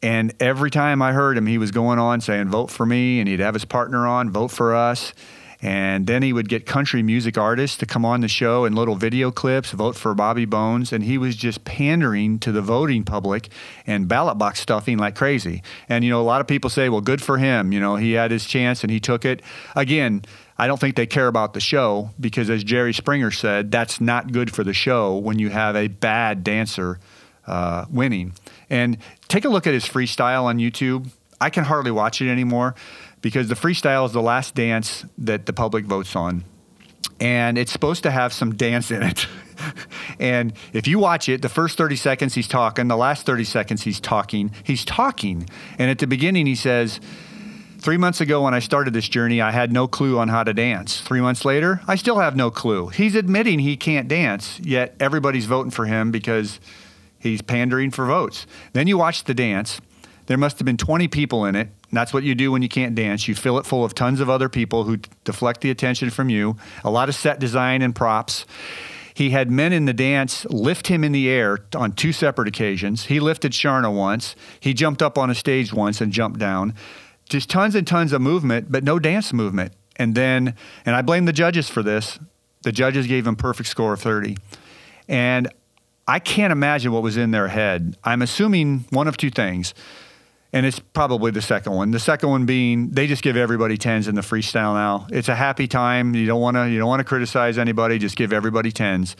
And every time I heard him, he was going on saying, vote for me. And he'd have his partner on, vote for us. And then he would get country music artists to come on the show in little video clips, vote for Bobby Bones. And he was just pandering to the voting public and ballot box stuffing like crazy. And, you know, a lot of people say, well, good for him. You know, he had his chance and he took it. Again, I don't think they care about the show because, as Jerry Springer said, that's not good for the show when you have a bad dancer uh, winning. And take a look at his freestyle on YouTube. I can hardly watch it anymore because the freestyle is the last dance that the public votes on. And it's supposed to have some dance in it. and if you watch it, the first 30 seconds he's talking, the last 30 seconds he's talking, he's talking. And at the beginning he says, Three months ago, when I started this journey, I had no clue on how to dance. Three months later, I still have no clue. He's admitting he can't dance, yet everybody's voting for him because he's pandering for votes. Then you watch the dance. There must have been 20 people in it. that's what you do when you can't dance. You fill it full of tons of other people who deflect the attention from you, a lot of set design and props. He had men in the dance lift him in the air on two separate occasions. He lifted Sharna once. He jumped up on a stage once and jumped down just tons and tons of movement, but no dance movement. And then, and I blame the judges for this. The judges gave him a perfect score of 30. And I can't imagine what was in their head. I'm assuming one of two things. And it's probably the second one. The second one being they just give everybody tens in the freestyle now. It's a happy time. You don't want to you don't want to criticize anybody. Just give everybody tens.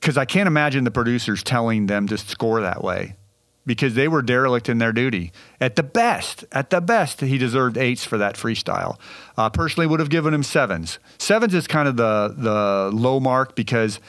Because I can't imagine the producers telling them to score that way, because they were derelict in their duty. At the best, at the best, he deserved eights for that freestyle. Uh, personally, would have given him sevens. Sevens is kind of the the low mark because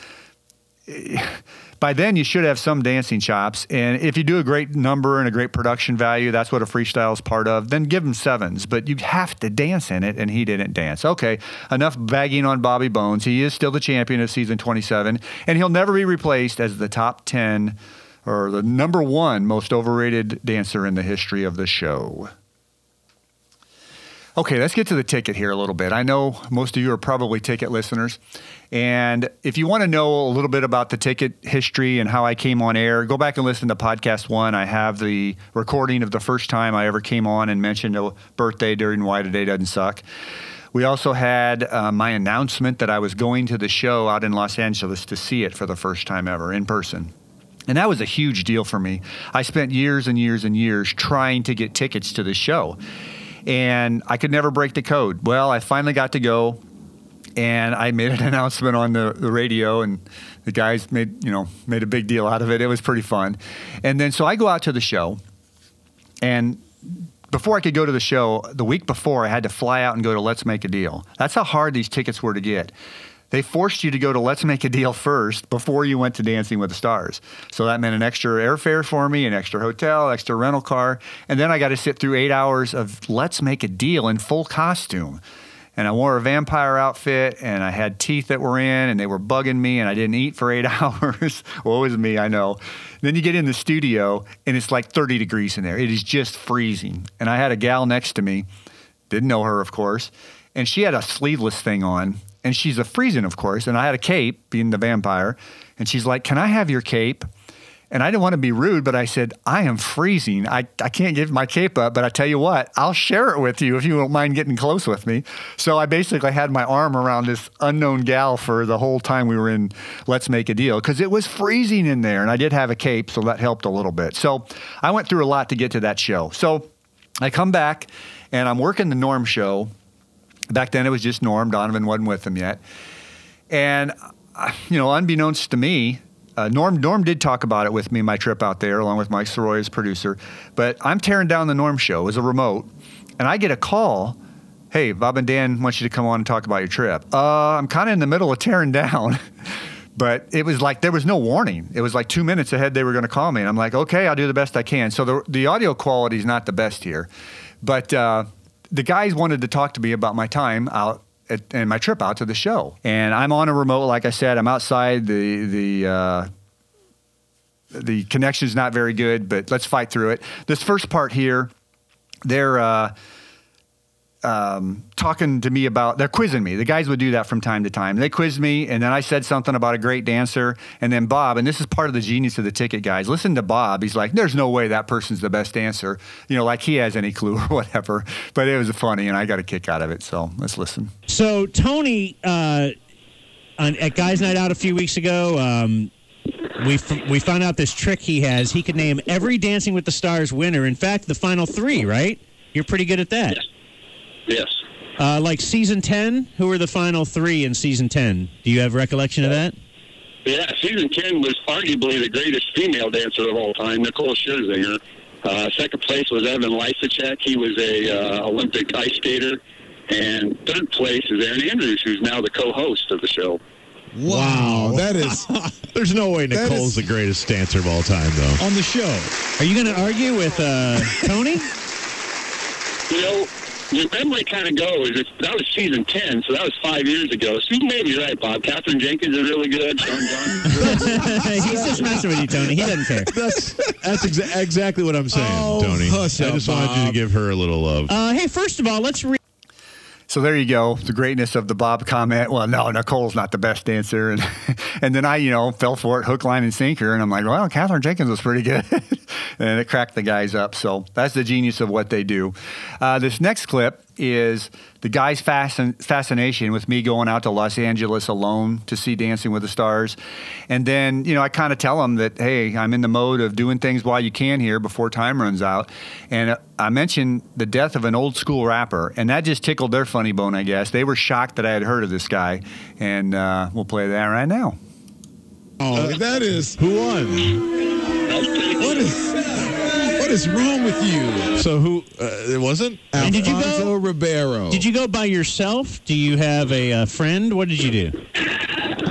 by then you should have some dancing chops. And if you do a great number and a great production value, that's what a freestyle is part of, then give him sevens. But you have to dance in it, and he didn't dance. Okay, enough bagging on Bobby Bones. He is still the champion of season 27, and he'll never be replaced as the top 10 or the number one most overrated dancer in the history of the show. Okay, let's get to the ticket here a little bit. I know most of you are probably ticket listeners. And if you want to know a little bit about the ticket history and how I came on air, go back and listen to podcast one. I have the recording of the first time I ever came on and mentioned a birthday during Why Today Doesn't Suck. We also had uh, my announcement that I was going to the show out in Los Angeles to see it for the first time ever in person. And that was a huge deal for me. I spent years and years and years trying to get tickets to the show and I could never break the code. Well, I finally got to go, and I made an announcement on the, the radio, and the guys made you know made a big deal out of it. It was pretty fun, and then so I go out to the show, and before I could go to the show, the week before I had to fly out and go to Let's Make a Deal. That's how hard these tickets were to get they forced you to go to Let's Make a Deal first before you went to Dancing with the Stars. So that meant an extra airfare for me, an extra hotel, extra rental car, and then I got to sit through eight hours of Let's Make a Deal in full costume. And I wore a vampire outfit, and I had teeth that were in, and they were bugging me, and I didn't eat for eight hours. well, it was me, I know. Then you get in the studio, and it's like 30 degrees in there. It is just freezing. And I had a gal next to me, didn't know her, of course, and she had a sleeveless thing on and she's a freezing, of course. And I had a cape, being the vampire. And she's like, Can I have your cape? And I didn't want to be rude, but I said, I am freezing. I, I can't give my cape up, but I tell you what, I'll share it with you if you don't mind getting close with me. So I basically had my arm around this unknown gal for the whole time we were in Let's Make a Deal because it was freezing in there. And I did have a cape, so that helped a little bit. So I went through a lot to get to that show. So I come back and I'm working the Norm show Back then, it was just Norm. Donovan wasn't with them yet. And, uh, you know, unbeknownst to me, uh, Norm Norm did talk about it with me my trip out there, along with Mike Soroy as producer. But I'm tearing down the Norm show as a remote, and I get a call. Hey, Bob and Dan want you to come on and talk about your trip. Uh, I'm kind of in the middle of tearing down. but it was like there was no warning. It was like two minutes ahead they were going to call me, and I'm like, okay, I'll do the best I can. So the the audio quality is not the best here, but uh, the guys wanted to talk to me about my time out at, and my trip out to the show. And I'm on a remote, like I said, I'm outside. The the uh, the connection's not very good, but let's fight through it. This first part here, they're. Uh, um, talking to me about they're quizzing me. The guys would do that from time to time. They quizzed me, and then I said something about a great dancer, and then Bob, and this is part of the genius of the ticket guys. Listen to Bob. He's like, "There's no way that person's the best dancer," you know, like he has any clue or whatever. But it was funny, and I got a kick out of it. So let's listen. So Tony, uh, on, at Guys Night Out a few weeks ago. Um, we, f- we found out this trick he has. He could name every Dancing with the Stars winner. In fact, the final three, right? You're pretty good at that. Yes. Yes. Uh, like season 10, who were the final three in season 10? Do you have recollection of that? Yeah, season 10 was arguably the greatest female dancer of all time, Nicole Scherzinger. Uh, second place was Evan Lysacek. He was a uh, Olympic ice skater. And third place is Erin Andrews, who's now the co-host of the show. Wow, that is. There's no way Nicole's is- the greatest dancer of all time, though. On the show. Are you going to argue with uh, Tony? You know, your memory kind of goes. It's, that was season 10, so that was five years ago. So you may be right, Bob. Katherine Jenkins is really good. Sean John. He's just messing with you, Tony. He doesn't care. That's that's exa- exactly what I'm saying, Oh, Tony. I hush just up, wanted you to give her a little love. Uh, hey, first of all, let's read. So there you go, the greatness of the Bob comment. Well, no, Nicole's not the best dancer, and and then I, you know, fell for it, hook, line, and sinker, and I'm like, well, Katherine Jenkins was pretty good. and it cracked the guys up. So that's the genius of what they do. Uh, this next clip is the guy's fascin- fascination with me going out to Los Angeles alone to see Dancing with the Stars. And then, you know, I kind of tell him that, hey, I'm in the mode of doing things while you can here before time runs out. And uh, I mentioned the death of an old school rapper, and that just tickled their funny bone, I guess. They were shocked that I had heard of this guy. And uh, we'll play that right now. Oh, that is who won? What is what is wrong with you? So who? Uh, it wasn't. And did you go- Alfonso Ribeiro. Did you go by yourself? Do you have a, uh friend? What did you do?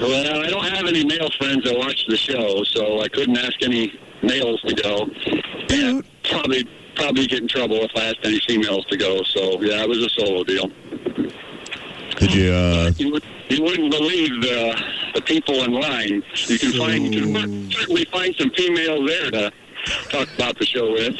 Well, I don't have any male friends that watch the show, so I couldn't ask any males to go. Dude. Probably probably get in trouble if I asked any females to go. So yeah, it was a solo deal. Did you? Uh, You, would, you wouldn't believe the the people in line. You can find you can certainly find some females there to talk about the show with.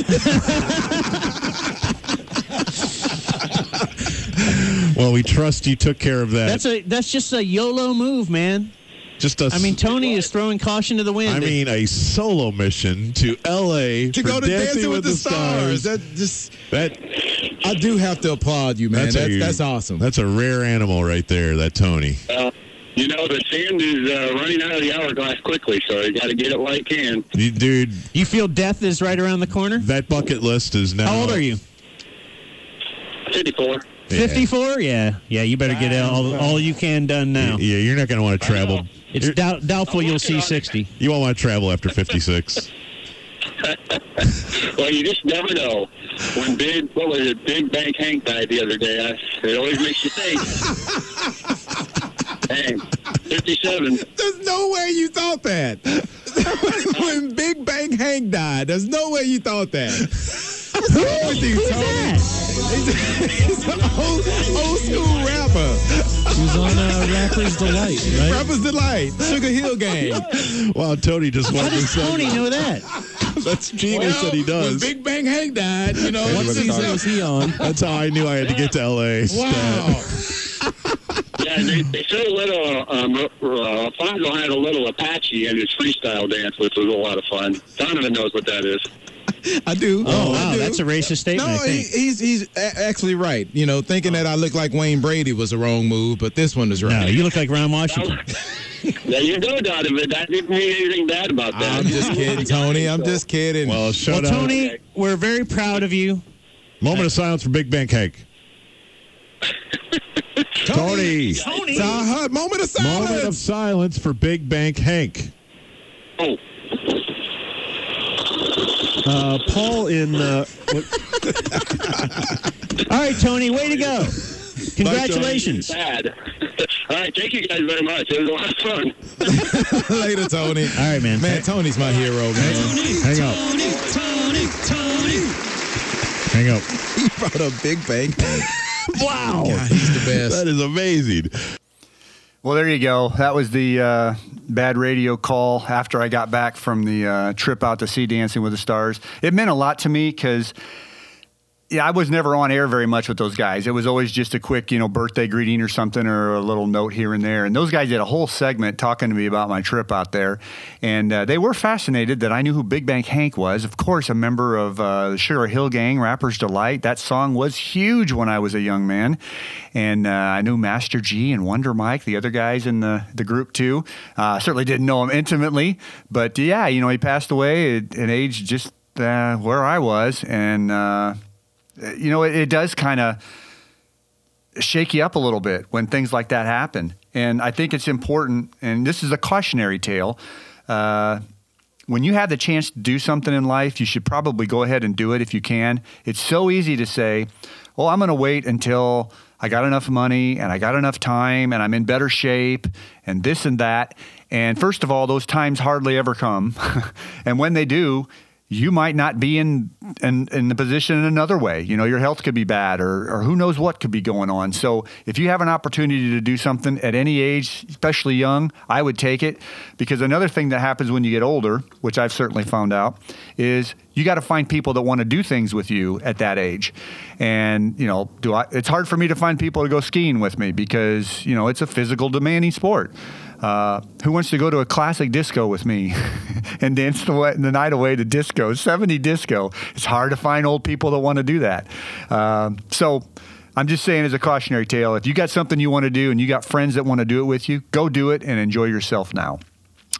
well, we trust you took care of that. That's a that's just a YOLO move, man. Just a. I mean, Tony is throwing caution to the wind. I mean, a solo mission to L.A. to go to Dancing, with, the, stars. That just that I do have to applaud you, man. That's a- that's, awesome. That's a rare animal right there. That Tony. Uh, you know the sand is uh, running out of the hourglass quickly, so you got to get it while you can. You, dude, you feel death is right around the corner. that bucket list is now. How old are you? Fifty-four. Fifty-four. Yeah, yeah. You better get all all you can done now. Yeah, you're not going to want to travel. It's doubt, doubtful you'll see sixty. You won't want to travel after 56. Well, you just never know. When Big, what was it, Big Bank Hank died the other day, I, it always makes you think. hey, 57. There's no way you thought that. when Big Bang Hank died, there's no way you thought that. What's wrong with you, Tony? He's, he's an old, old school rapper. He was on uh, Rapper's Delight, right? Rapper's Delight, Sugar Hill Gang. wow, Tony just How wanted to does say. Tony know that? That's genius Well, that he does. When does. Big Bang Hank died, you know. What season was he on? That's how I knew I had to get to L.A. Wow. Yeah, they, they said a little, um, uh, Alfonso had a little Apache in his freestyle dance, which was a lot of fun. Donovan knows what that is. I do. Oh I wow, do. that's a racist statement. No, I he, he's he's actually right. You know, thinking that I look like Wayne Brady was a wrong move, but this one is right. No, you look like Ron Washington. There you go, Donovan. I didn't mean anything bad about that. I'm just kidding, Tony. I'm just kidding. Well, Well, shout out. Tony, we're very proud of you. Moment of silence for Big Bang Hank. Tony. Tony. It's our hut. moment of silence. Moment of silence for Big Bank Hank. Oh, Uh, Paul in. Uh, All right, Tony, way to go! Congratulations. bad. All right, thank you guys very much. It was a lot of fun. Later, Tony. All right, man. Man, Tony's my hero, man. Tony, Hang up. Tony, Tony, Tony. Hang up. He brought up Big Bang. Wow. God, he's the best. That is amazing. Well, there you go. That was the uh, bad radio call after I got back from the uh, trip out to see Dancing with the Stars. It meant a lot to me because, yeah, I was never on air very much with those guys. It was always just a quick, you know, birthday greeting or something or a little note here and there. And those guys did a whole segment talking to me about my trip out there. And uh, they were fascinated that I knew who Big Bank Hank was. Of course, a member of uh, the Sugar Hill Gang, Rapper's Delight. That song was huge when I was a young man. And uh, I knew Master Gee and Wonder Mike, the other guys in the, the group too. Uh, certainly didn't know him intimately, but yeah, you know, he passed away at an age just uh, where I was. And, uh, you know, it, it does kind of shake you up a little bit when things like that happen. And I think it's important, and this is a cautionary tale. Uh, when you have the chance to do something in life, you should probably go ahead and do it if you can. It's so easy to say, well, I'm going to wait until I got enough money and I got enough time and I'm in better shape and this and that. And first of all, those times hardly ever come. and when they do, you might not be in, in in the position in another way. You know, your health could be bad, or or who knows what could be going on. So if you have an opportunity to do something at any age, especially young, I would take it. Because another thing that happens when you get older, which I've certainly found out, is you got to find people that want to do things with you at that age. And you know, do I? It's hard for me to find people to go skiing with me because you know it's a physical demanding sport. Uh, who wants to go to a classic disco with me and dance the, the night away to disco? 70 disco. It's hard to find old people that want to do that. Um, so I'm just saying, as a cautionary tale, if you got something you want to do and you got friends that want to do it with you, go do it and enjoy yourself now.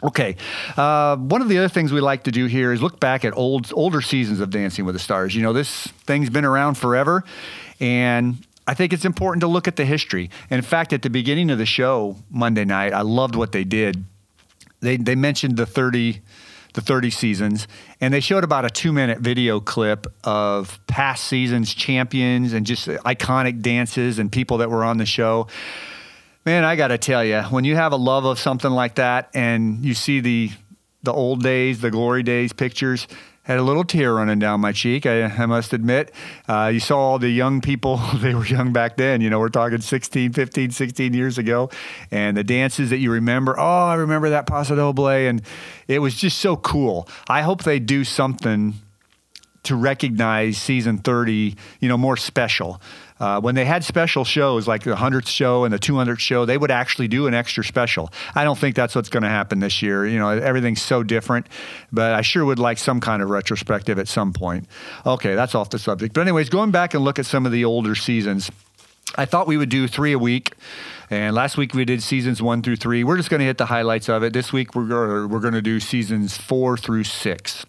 Okay. Uh, one of the other things we like to do here is look back at old older seasons of Dancing with the Stars. You know, this thing's been around forever, and I think it's important to look at the history. And in fact, at the beginning of the show Monday night, I loved what they did. They they mentioned the 30 the 30 seasons and they showed about a 2-minute video clip of past seasons champions and just iconic dances and people that were on the show. Man, I got to tell you, when you have a love of something like that and you see the the old days, the glory days pictures, had a little tear running down my cheek, I, I must admit. Uh, you saw all the young people, they were young back then, you know, we're talking 16, 15, 16 years ago, and the dances that you remember. Oh, I remember that Paso Doble, and it was just so cool. I hope they do something to recognize season 30, you know, more special. Uh, when they had special shows like the 100th show and the 200th show, they would actually do an extra special. I don't think that's what's going to happen this year. You know, everything's so different, but I sure would like some kind of retrospective at some point. Okay, that's off the subject. But, anyways, going back and look at some of the older seasons. I thought we would do three a week. And last week we did seasons one through three. We're just going to hit the highlights of it. This week we're, we're going to do seasons four through six.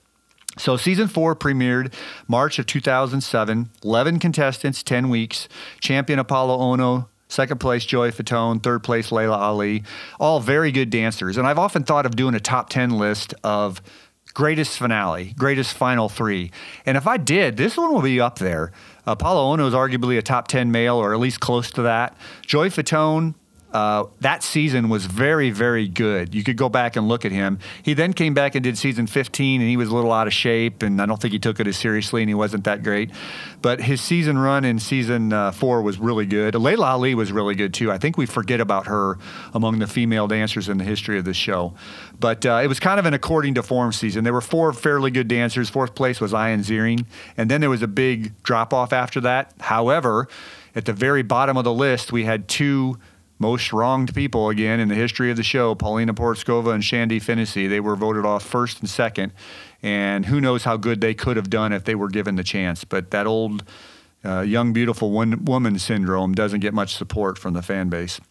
So season four premiered March of 2007. 11 contestants, 10 weeks. Champion Apolo Ohno, second place Joey Fatone, third place Laila Ali. All very good dancers. And I've often thought of doing a top 10 list of greatest finale, greatest final three. And if I did, this one will be up there. Apolo Ohno is arguably a top 10 male or at least close to that. Joey Fatone, uh, that season was very, very good. You could go back and look at him. He then came back and did season 15, and he was a little out of shape, and I don't think he took it as seriously, and he wasn't that great. But his season run in season uh, four was really good. Laila Ali was really good too. I think we forget about her among the female dancers in the history of the show. But uh, it was kind of an according to form season. There were four fairly good dancers. Fourth place was Ian Ziering, and then there was a big drop off after that. However, at the very bottom of the list, we had two most wronged people again in the history of the show Paulina Porizkova and Shandi Finney. They were voted off first and second. And who knows how good they could have done if they were given the chance. But that old uh, young, beautiful one, woman syndrome doesn't get much support from the fan base.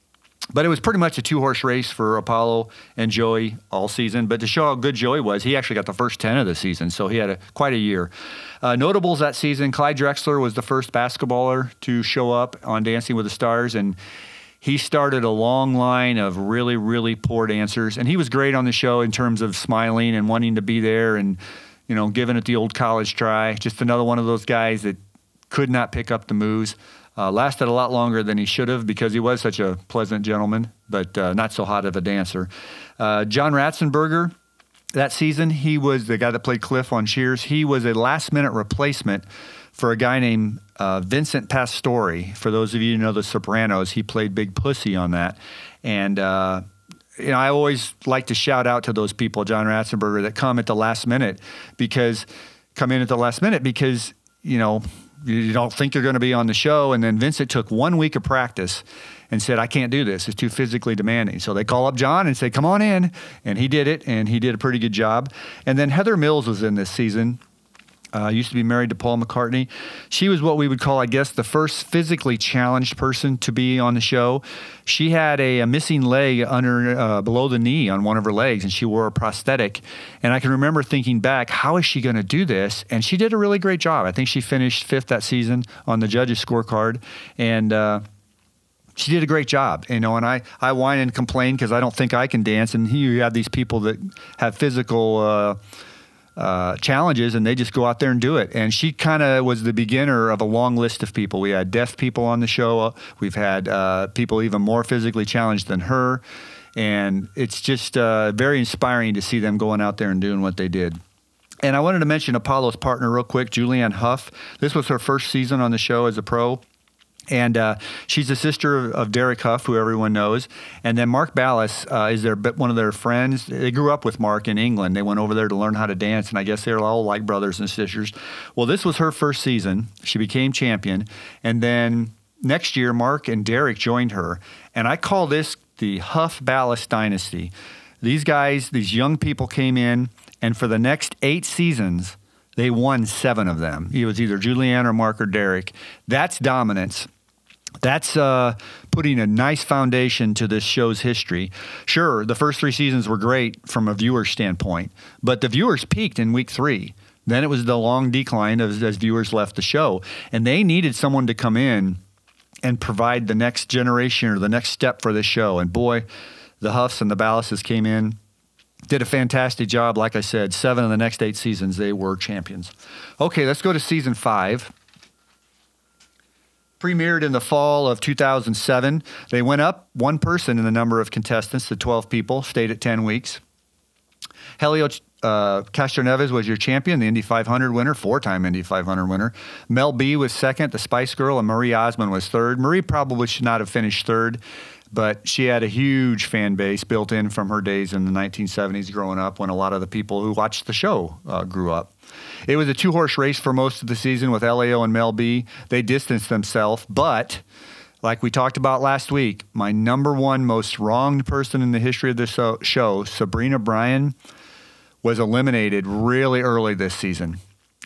But it was pretty much a two horse race for Apolo and Joey all season. But to show how good Joey was, he actually got the first 10 of the season. So he had a, quite a year. Uh, notables that season Clyde Drexler was the first basketballer to show up on Dancing with the Stars. And he started a long line of really, really poor dancers. And he was great on the show in terms of smiling and wanting to be there and, you know, giving it the old college try. Just another one of those guys that could not pick up the moves. Uh, lasted a lot longer than he should have because he was such a pleasant gentleman, but uh, not so hot of a dancer. Uh, John Ratzenberger, that season, he was the guy that played Cliff on Cheers. He was a last minute replacement for a guy named uh, Vincent Pastore. For those of you who know The Sopranos, he played Big Pussy on that. And, uh, you know, I always like to shout out to those people, John Ratzenberger, that come at the last minute because come in at the last minute because, you know, you don't think you're going to be on the show. And then Vincent took one week of practice and said, I can't do this. It's too physically demanding. So they call up John and say, come on in. And he did it, and he did a pretty good job. And then Heather Mills was in this season. Uh, used to be married to Paul McCartney. She was what we would call, I guess, the first physically challenged person to be on the show. She had a, a missing leg under uh, below the knee on one of her legs, and she wore a prosthetic. And I can remember thinking back, how is she going to do this? And she did a really great job. I think she finished fifth that season on the judges' scorecard, and. Uh, she did a great job, you know, and I, I whine and complain because I don't think I can dance. And here you have these people that have physical uh, challenges and they just go out there and do it. And she kind of was the beginner of a long list of people. We had deaf people on the show. We've had uh, people even more physically challenged than her. And it's just uh, very inspiring to see them going out there and doing what they did. And I wanted to mention Apolo's partner real quick, Julianne Hough. This was her first season on the show as a pro. And uh, she's the sister of, of, Derek Hough, who everyone knows. And then Mark Ballas uh, is their one of their friends. They grew up with Mark in England. They went over there to learn how to dance, and I guess they're all like brothers and sisters. Well, this was her first season. She became champion, and then next year, Mark and Derek joined her. And I call this the Hough Ballas dynasty. These guys, these young people came in, and for the next eight seasons, they won seven of them. It was either Julianne or Mark or Derek. That's dominance. That's uh, putting a nice foundation to this show's history. Sure, the first three seasons were great from a viewer standpoint, but the viewers peaked in week three. Then it was the long decline as, as viewers left the show, and they needed someone to come in and provide the next generation or the next step for this show. And boy, the Houghs and the Ballases came in, did a fantastic job. Like I said, seven of the next eight seasons, they were champions. Okay, let's go to season five. Premiered in the fall of 2007. They went up one person in the number of contestants to 12 people, stayed at 10 weeks. Helio uh, Castroneves was your champion, the Indy 500 winner, four-time Indy 500 winner. Mel B was second, the Spice Girl, and Marie Osmond was third. Marie probably should not have finished third, but she had a huge fan base built in from her days in the 1970s growing up when a lot of the people who watched the show uh, grew up. It was a two-horse race for most of the season with Helio and Mel B. They distanced themselves, but like we talked about last week, my number one most wronged person in the history of this show, Sabrina Bryan, was eliminated really early this season.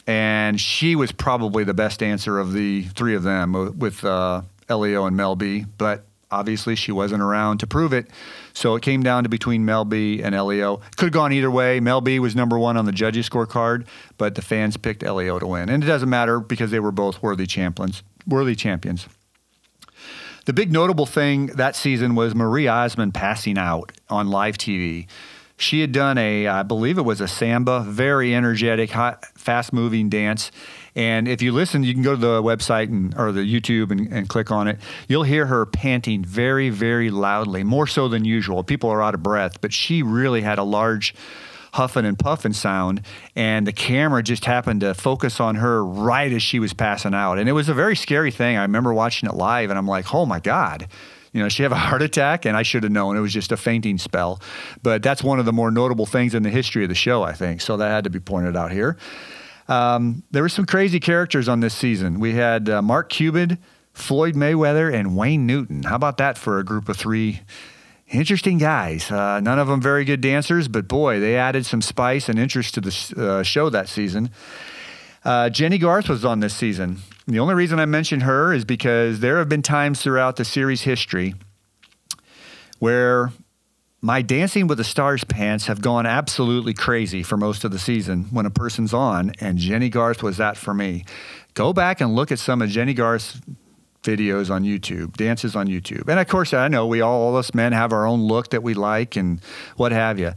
And she was probably the best answer of the three of them uh, with uh, and Mel B. But obviously, she wasn't around to prove it. So it came down to between Mel B and Helio. Could have gone either way. Mel B was number one on the judges' scorecard, but the fans picked Helio to win. And it doesn't matter because they were both worthy champions. Worthy champions. The big notable thing that season was Marie Osmond passing out on live TV. She had done a, I believe it was a samba, very energetic, hot, fast moving dance. And if you listen, you can go to the website and, or the YouTube and, and, click on it. You'll hear her panting very, very loudly, more so than usual. People are out of breath, but she really had a large huffing and puffing sound. And the camera just happened to focus on her right as she was passing out. And it was a very scary thing. I remember watching it live and I'm like, oh my God you know, she had a heart attack, and I should have known it was just a fainting spell. But that's one of the more notable things in the history of the show, I think. So that had to be pointed out here. Um, there were some crazy characters on this season. We had uh, Mark Cuban, Floyd Mayweather, and Wayne Newton. How about that for a group of three? Interesting guys. Uh, none of them very good dancers, but boy, they added some spice and interest to the uh, show that season. Uh, Jennie Garth was on this season. The only reason I mention her is because there have been times throughout the series history where my Dancing with the Stars pants have gone absolutely crazy for most of the season when a person's on, and Jennie Garth was that for me. Go back and look at some of Jennie Garth's videos on YouTube, dances on YouTube. And of course, I know we all, all us men have our own look that we like and what have you.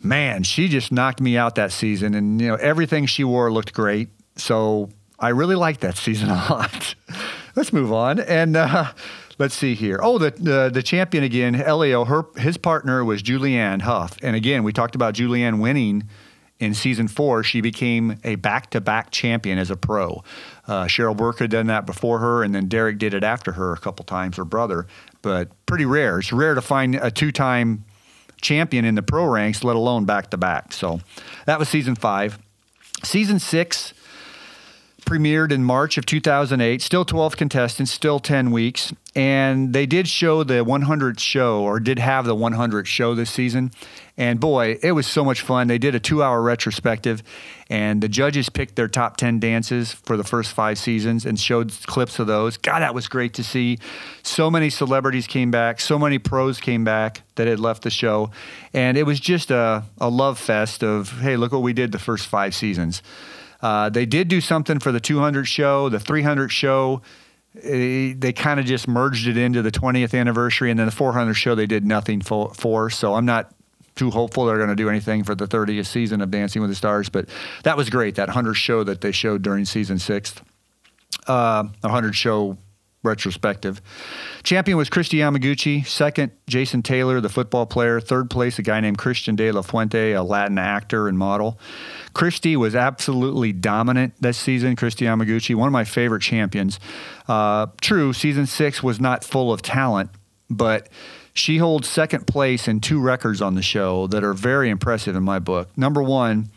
Man, she just knocked me out that season, and you know everything she wore looked great. So I really liked that season a lot. let's move on and uh, let's see here. Oh, the uh, the champion again, Helio. Her his partner was Julianne Hough, and again we talked about Julianne winning in season four. She became a back to back champion as a pro. Uh, Cheryl Burke had done that before her, and then Derek did it after her a couple times. Her brother, but pretty rare. It's rare to find a two time champion in the pro ranks, let alone back to back. So that was season five. Season six premiered in March of 2008. Still 12 contestants, still 10 weeks. And they did show the 100th show, or did have the 100th show this season. And boy, it was so much fun. They did a two hour retrospective, and the judges picked their top 10 dances for the first five seasons and showed clips of those. God, that was great to see. So many celebrities came back, so many pros came back that had left the show. And it was just a, a love fest of, hey, look what we did the first five seasons. Uh, they did do something for the 200 show, the 300 show. They kind of just merged it into the 20th anniversary, and then the 400 show they did nothing for. for so I'm not too hopeful they're going to do anything for the 30th season of Dancing with the Stars. But that was great. That 100 show that they showed during season six, uh, 100 show retrospective. Champion was Kristi Yamaguchi. Second, Jason Taylor, the football player. Third place, a guy named Christian de la Fuente, a Latin actor and model. Kristi was absolutely dominant this season. Kristi Yamaguchi, one of my favorite champions. Uh, true, season six was not full of talent, but she holds second place in two records on the show that are very impressive in my book. Number one,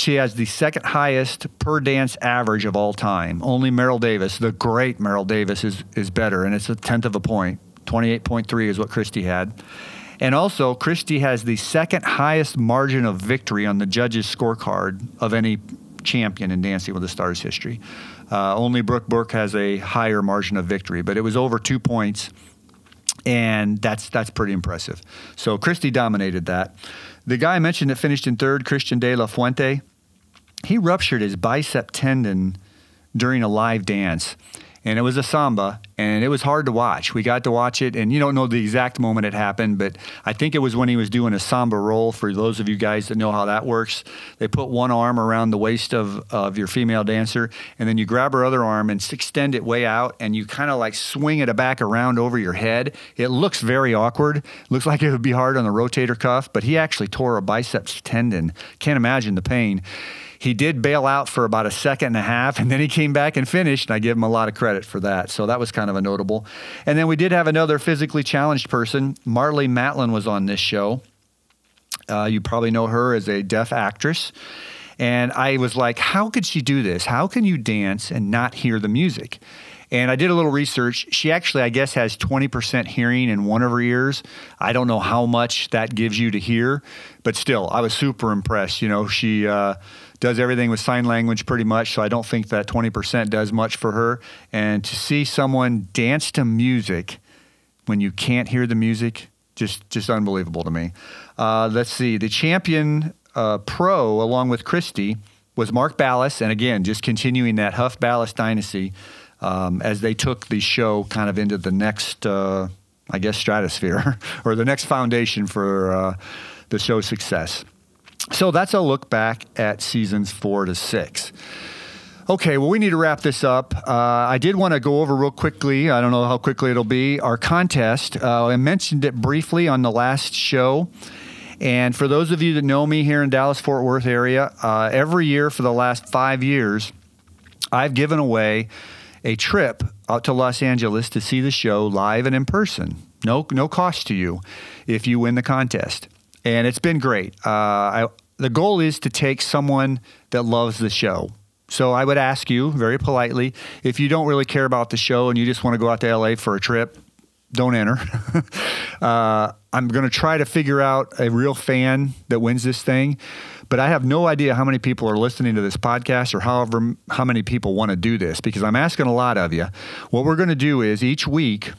she has the second highest per dance average of all time. Only Meryl Davis, the great Meryl Davis, is, is better, and it's a tenth of a point. point 28.3 is what Kristi had. And also, Kristi has the second highest margin of victory on the judges' scorecard of any champion in Dancing with the Stars history. Uh, only Brooke Burke has a higher margin of victory, but it was over two points, and that's that's pretty impressive. So Kristi dominated that. The guy I mentioned that finished in third, Christian De La Fuente, he ruptured his bicep tendon during a live dance. And it was a samba, and it was hard to watch. We got to watch it, and you don't know the exact moment it happened, but I think it was when he was doing a samba roll. For those of you guys that know how that works, they put one arm around the waist of, of your female dancer, and then you grab her other arm and extend it way out, and you kind of like swing it back around over your head. It looks very awkward. Looks like it would be hard on the rotator cuff, but he actually tore a biceps tendon. Can't imagine the pain. He did bail out for about a second and a half, and then he came back and finished, and I give him a lot of credit for that. So that was kind of a notable. And then we did have another physically challenged person. Marlee Matlin was on this show. Uh, you probably know her as a deaf actress. And I was like, how could she do this? How can you dance and not hear the music? And I did a little research. She actually, I guess, has 20% hearing in one of her ears. I don't know how much that gives you to hear, but still, I was super impressed. You know, she uh, does everything with sign language pretty much, so I don't think that 20% does much for her. And to see someone dance to music when you can't hear the music, just just unbelievable to me. Uh, let's see, the champion uh, pro along with Kristi was Mark Ballas, and again, just continuing that Hough Ballas dynasty um, as they took the show kind of into the next, uh, I guess, stratosphere or the next foundation for uh, the show's success. So that's a look back at seasons four to six. Okay, well, we need to wrap this up. Uh, I did want to go over real quickly. I don't know how quickly it'll be. Our contest. Uh, I mentioned it briefly on the last show. And for those of you that know me here in Dallas Fort Worth area, uh, every year for the last five years, I've given away a trip out to Los Angeles to see the show live and in person. No, no cost to you if you win the contest. And it's been great. Uh, I, the goal is to take someone that loves the show. So I would ask you very politely if you don't really care about the show and you just want to go out to LA for a trip, don't enter. uh, I'm going to try to figure out a real fan that wins this thing, but I have no idea how many people are listening to this podcast or however how many people want to do this because I'm asking a lot of you. What we're going to do is each week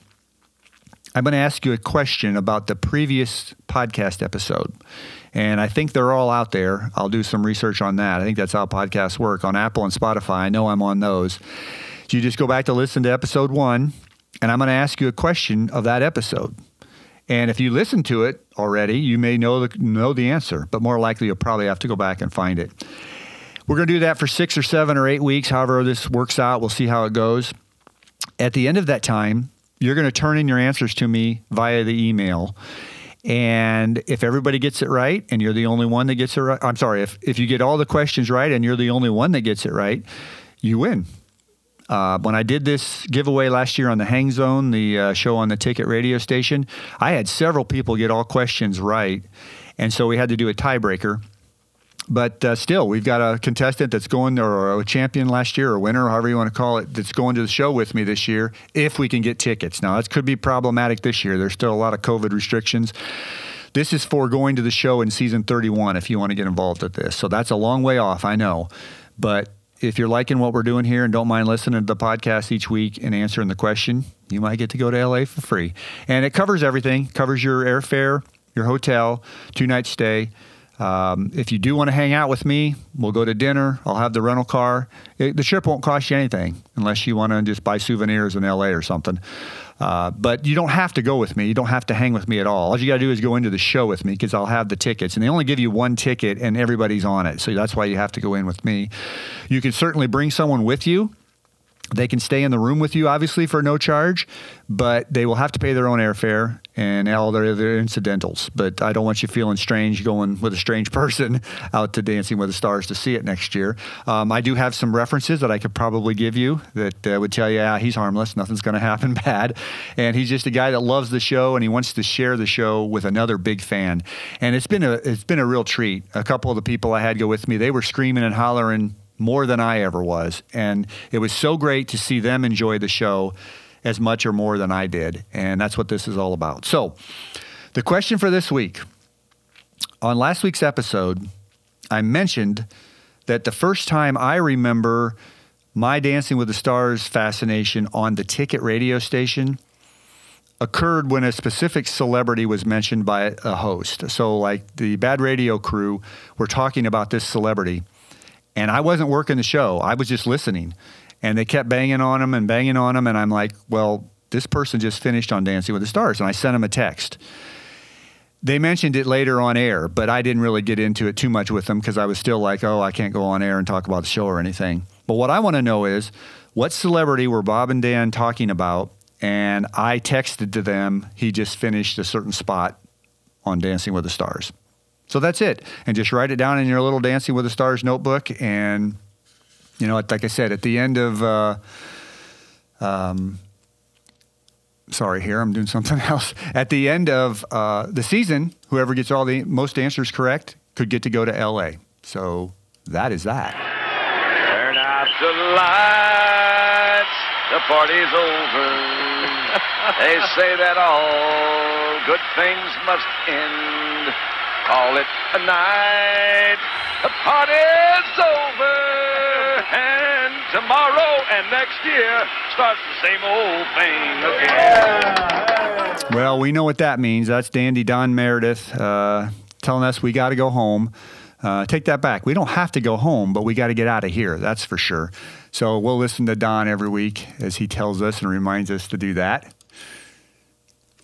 I'm going to ask you a question about the previous podcast episode. And I think they're all out there. I'll do some research on that. I think that's how podcasts work on Apple and Spotify. I know I'm on those. So you just go back to listen to episode one, and I'm going to ask you a question of that episode. And if you listen to it already, you may know the, know the answer, but more likely you'll probably have to go back and find it. We're going to do that for six or seven or eight weeks, however this works out. We'll see how it goes. At the end of that time, you're going to turn in your answers to me via the email. And if everybody gets it right and you're the only one that gets it right, I'm sorry, if, if you get all the questions right and you're the only one that gets it right, you win. Uh, when I did this giveaway last year on the Hang Zone, the uh, show on the Ticket radio station, I had several people get all questions right. And so we had to do a tiebreaker. But uh, still, we've got a contestant that's going, or a champion last year, or winner, however you want to call it, that's going to the show with me this year if we can get tickets. Now, that could be problematic this year. There's still a lot of COVID restrictions. This is for going to the show in season 31 if you want to get involved with this. So that's a long way off, I know. But if you're liking what we're doing here and don't mind listening to the podcast each week and answering the question, you might get to go to LA for free. And it covers everything, covers your airfare, your hotel, two night stay. Um, if you do want to hang out with me, we'll go to dinner. I'll have the rental car. It, the trip won't cost you anything unless you want to just buy souvenirs in LA or something. Uh, but you don't have to go with me. You don't have to hang with me at all. All you got to do is go into the show with me because I'll have the tickets. And they only give you one ticket and everybody's on it. So that's why you have to go in with me. You can certainly bring someone with you. They can stay in the room with you, obviously, for no charge, but they will have to pay their own airfare and all their other incidentals. But I don't want you feeling strange going with a strange person out to Dancing with the Stars to see it next year. Um, I do have some references that I could probably give you that uh, would tell you, yeah, he's harmless, nothing's going to happen bad. And he's just a guy that loves the show and he wants to share the show with another big fan. And it's been a it's been a real treat. A couple of the people I had go with me, they were screaming and hollering more than I ever was. And it was so great to see them enjoy the show as much or more than I did. And that's what this is all about. So, the question for this week on last week's episode, I mentioned that the first time I remember my Dancing with the Stars fascination on the ticket radio station occurred when a specific celebrity was mentioned by a host. So, like the Bad Radio crew were talking about this celebrity, and I wasn't working the show, I was just listening. And they kept banging on him and banging on him, and I'm like, well, this person just finished on Dancing with the Stars. And I sent him a text. They mentioned it later on air, but I didn't really get into it too much with them because I was still like, oh, I can't go on air and talk about the show or anything. But what I want to know is what celebrity were Bob and Dan talking about? And I texted to them, he just finished a certain spot on Dancing with the Stars. So that's it. And just write it down in your little Dancing with the Stars notebook. And, you know, like I said, at the end of, uh, um, sorry, here, I'm doing something else. At the end of uh, the season, whoever gets all the most answers correct could get to go to LA. So that is that. Turn out the lights, the party's over. they say that all good things must end. Call it a night, the party's over. And tomorrow and next year starts the same old thing again. Well, we know what that means. That's Dandy Don Meredith uh, telling us we got to go home. Uh, take that back. We don't have to go home, but we got to get out of here. That's for sure. So we'll listen to Don every week as he tells us and reminds us to do that.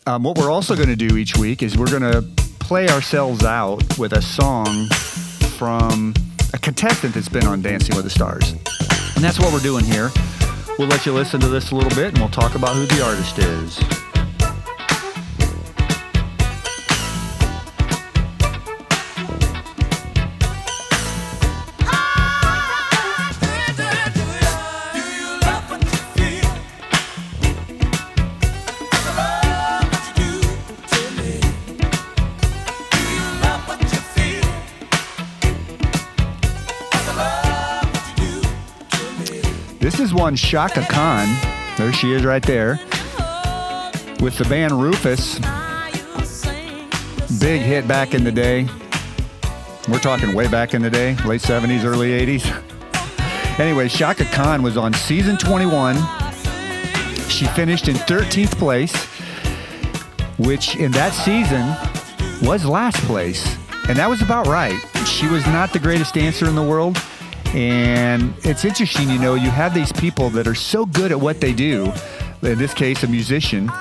Um, what we're also going to do each week is we're going to play ourselves out with a song from a contestant that's been on Dancing with the Stars. And that's what we're doing here. We'll let you listen to this a little bit and we'll talk about who the artist is. One Chaka Khan. There she is right there. With the band Rufus. Big hit back in the day. We're talking way back in the day, late 70s, early 80s. Anyway, Chaka Khan was on season 21. She finished in 13th place, which in that season was last place. And that was about right. She was not the greatest dancer in the world. And it's interesting, you know, you have these people that are so good at what they do, in this case, a musician,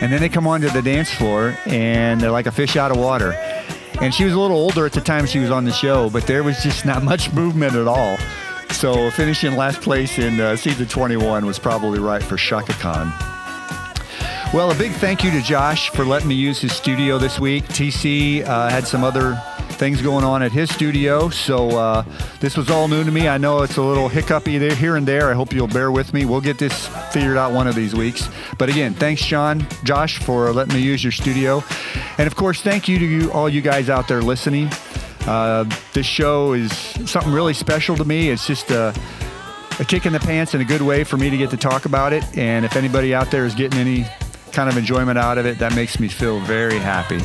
and then they come onto the dance floor and they're like a fish out of water. And she was a little older at the time she was on the show, but there was just not much movement at all. So finishing last place in uh, season 21 was probably right for Chaka Khan. Well, a big thank you to Josh for letting me use his studio this week. TC uh, had some other things going on at his studio, so uh, this was all new to me. I know it's a little hiccupy there, here and there. I hope you'll bear with me. We'll get this figured out one of these weeks. But again, thanks, Sean, Josh, for letting me use your studio, and of course, thank you to you, all you guys out there listening. Uh, this show is something really special to me. It's just a a kick in the pants and a good way for me to get to talk about it. And if anybody out there is getting any kind of enjoyment out of it, that makes me feel very happy.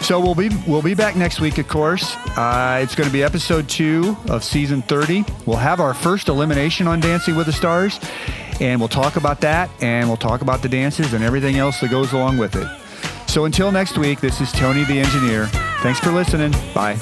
So we'll be we'll be back next week, of course. Uh, it's going to be episode two of season 30. We'll have our first elimination on Dancing with the Stars, and we'll talk about that, and we'll talk about the dances and everything else that goes along with it. So until next week, this is Tony the Engineer. Thanks for listening. Bye.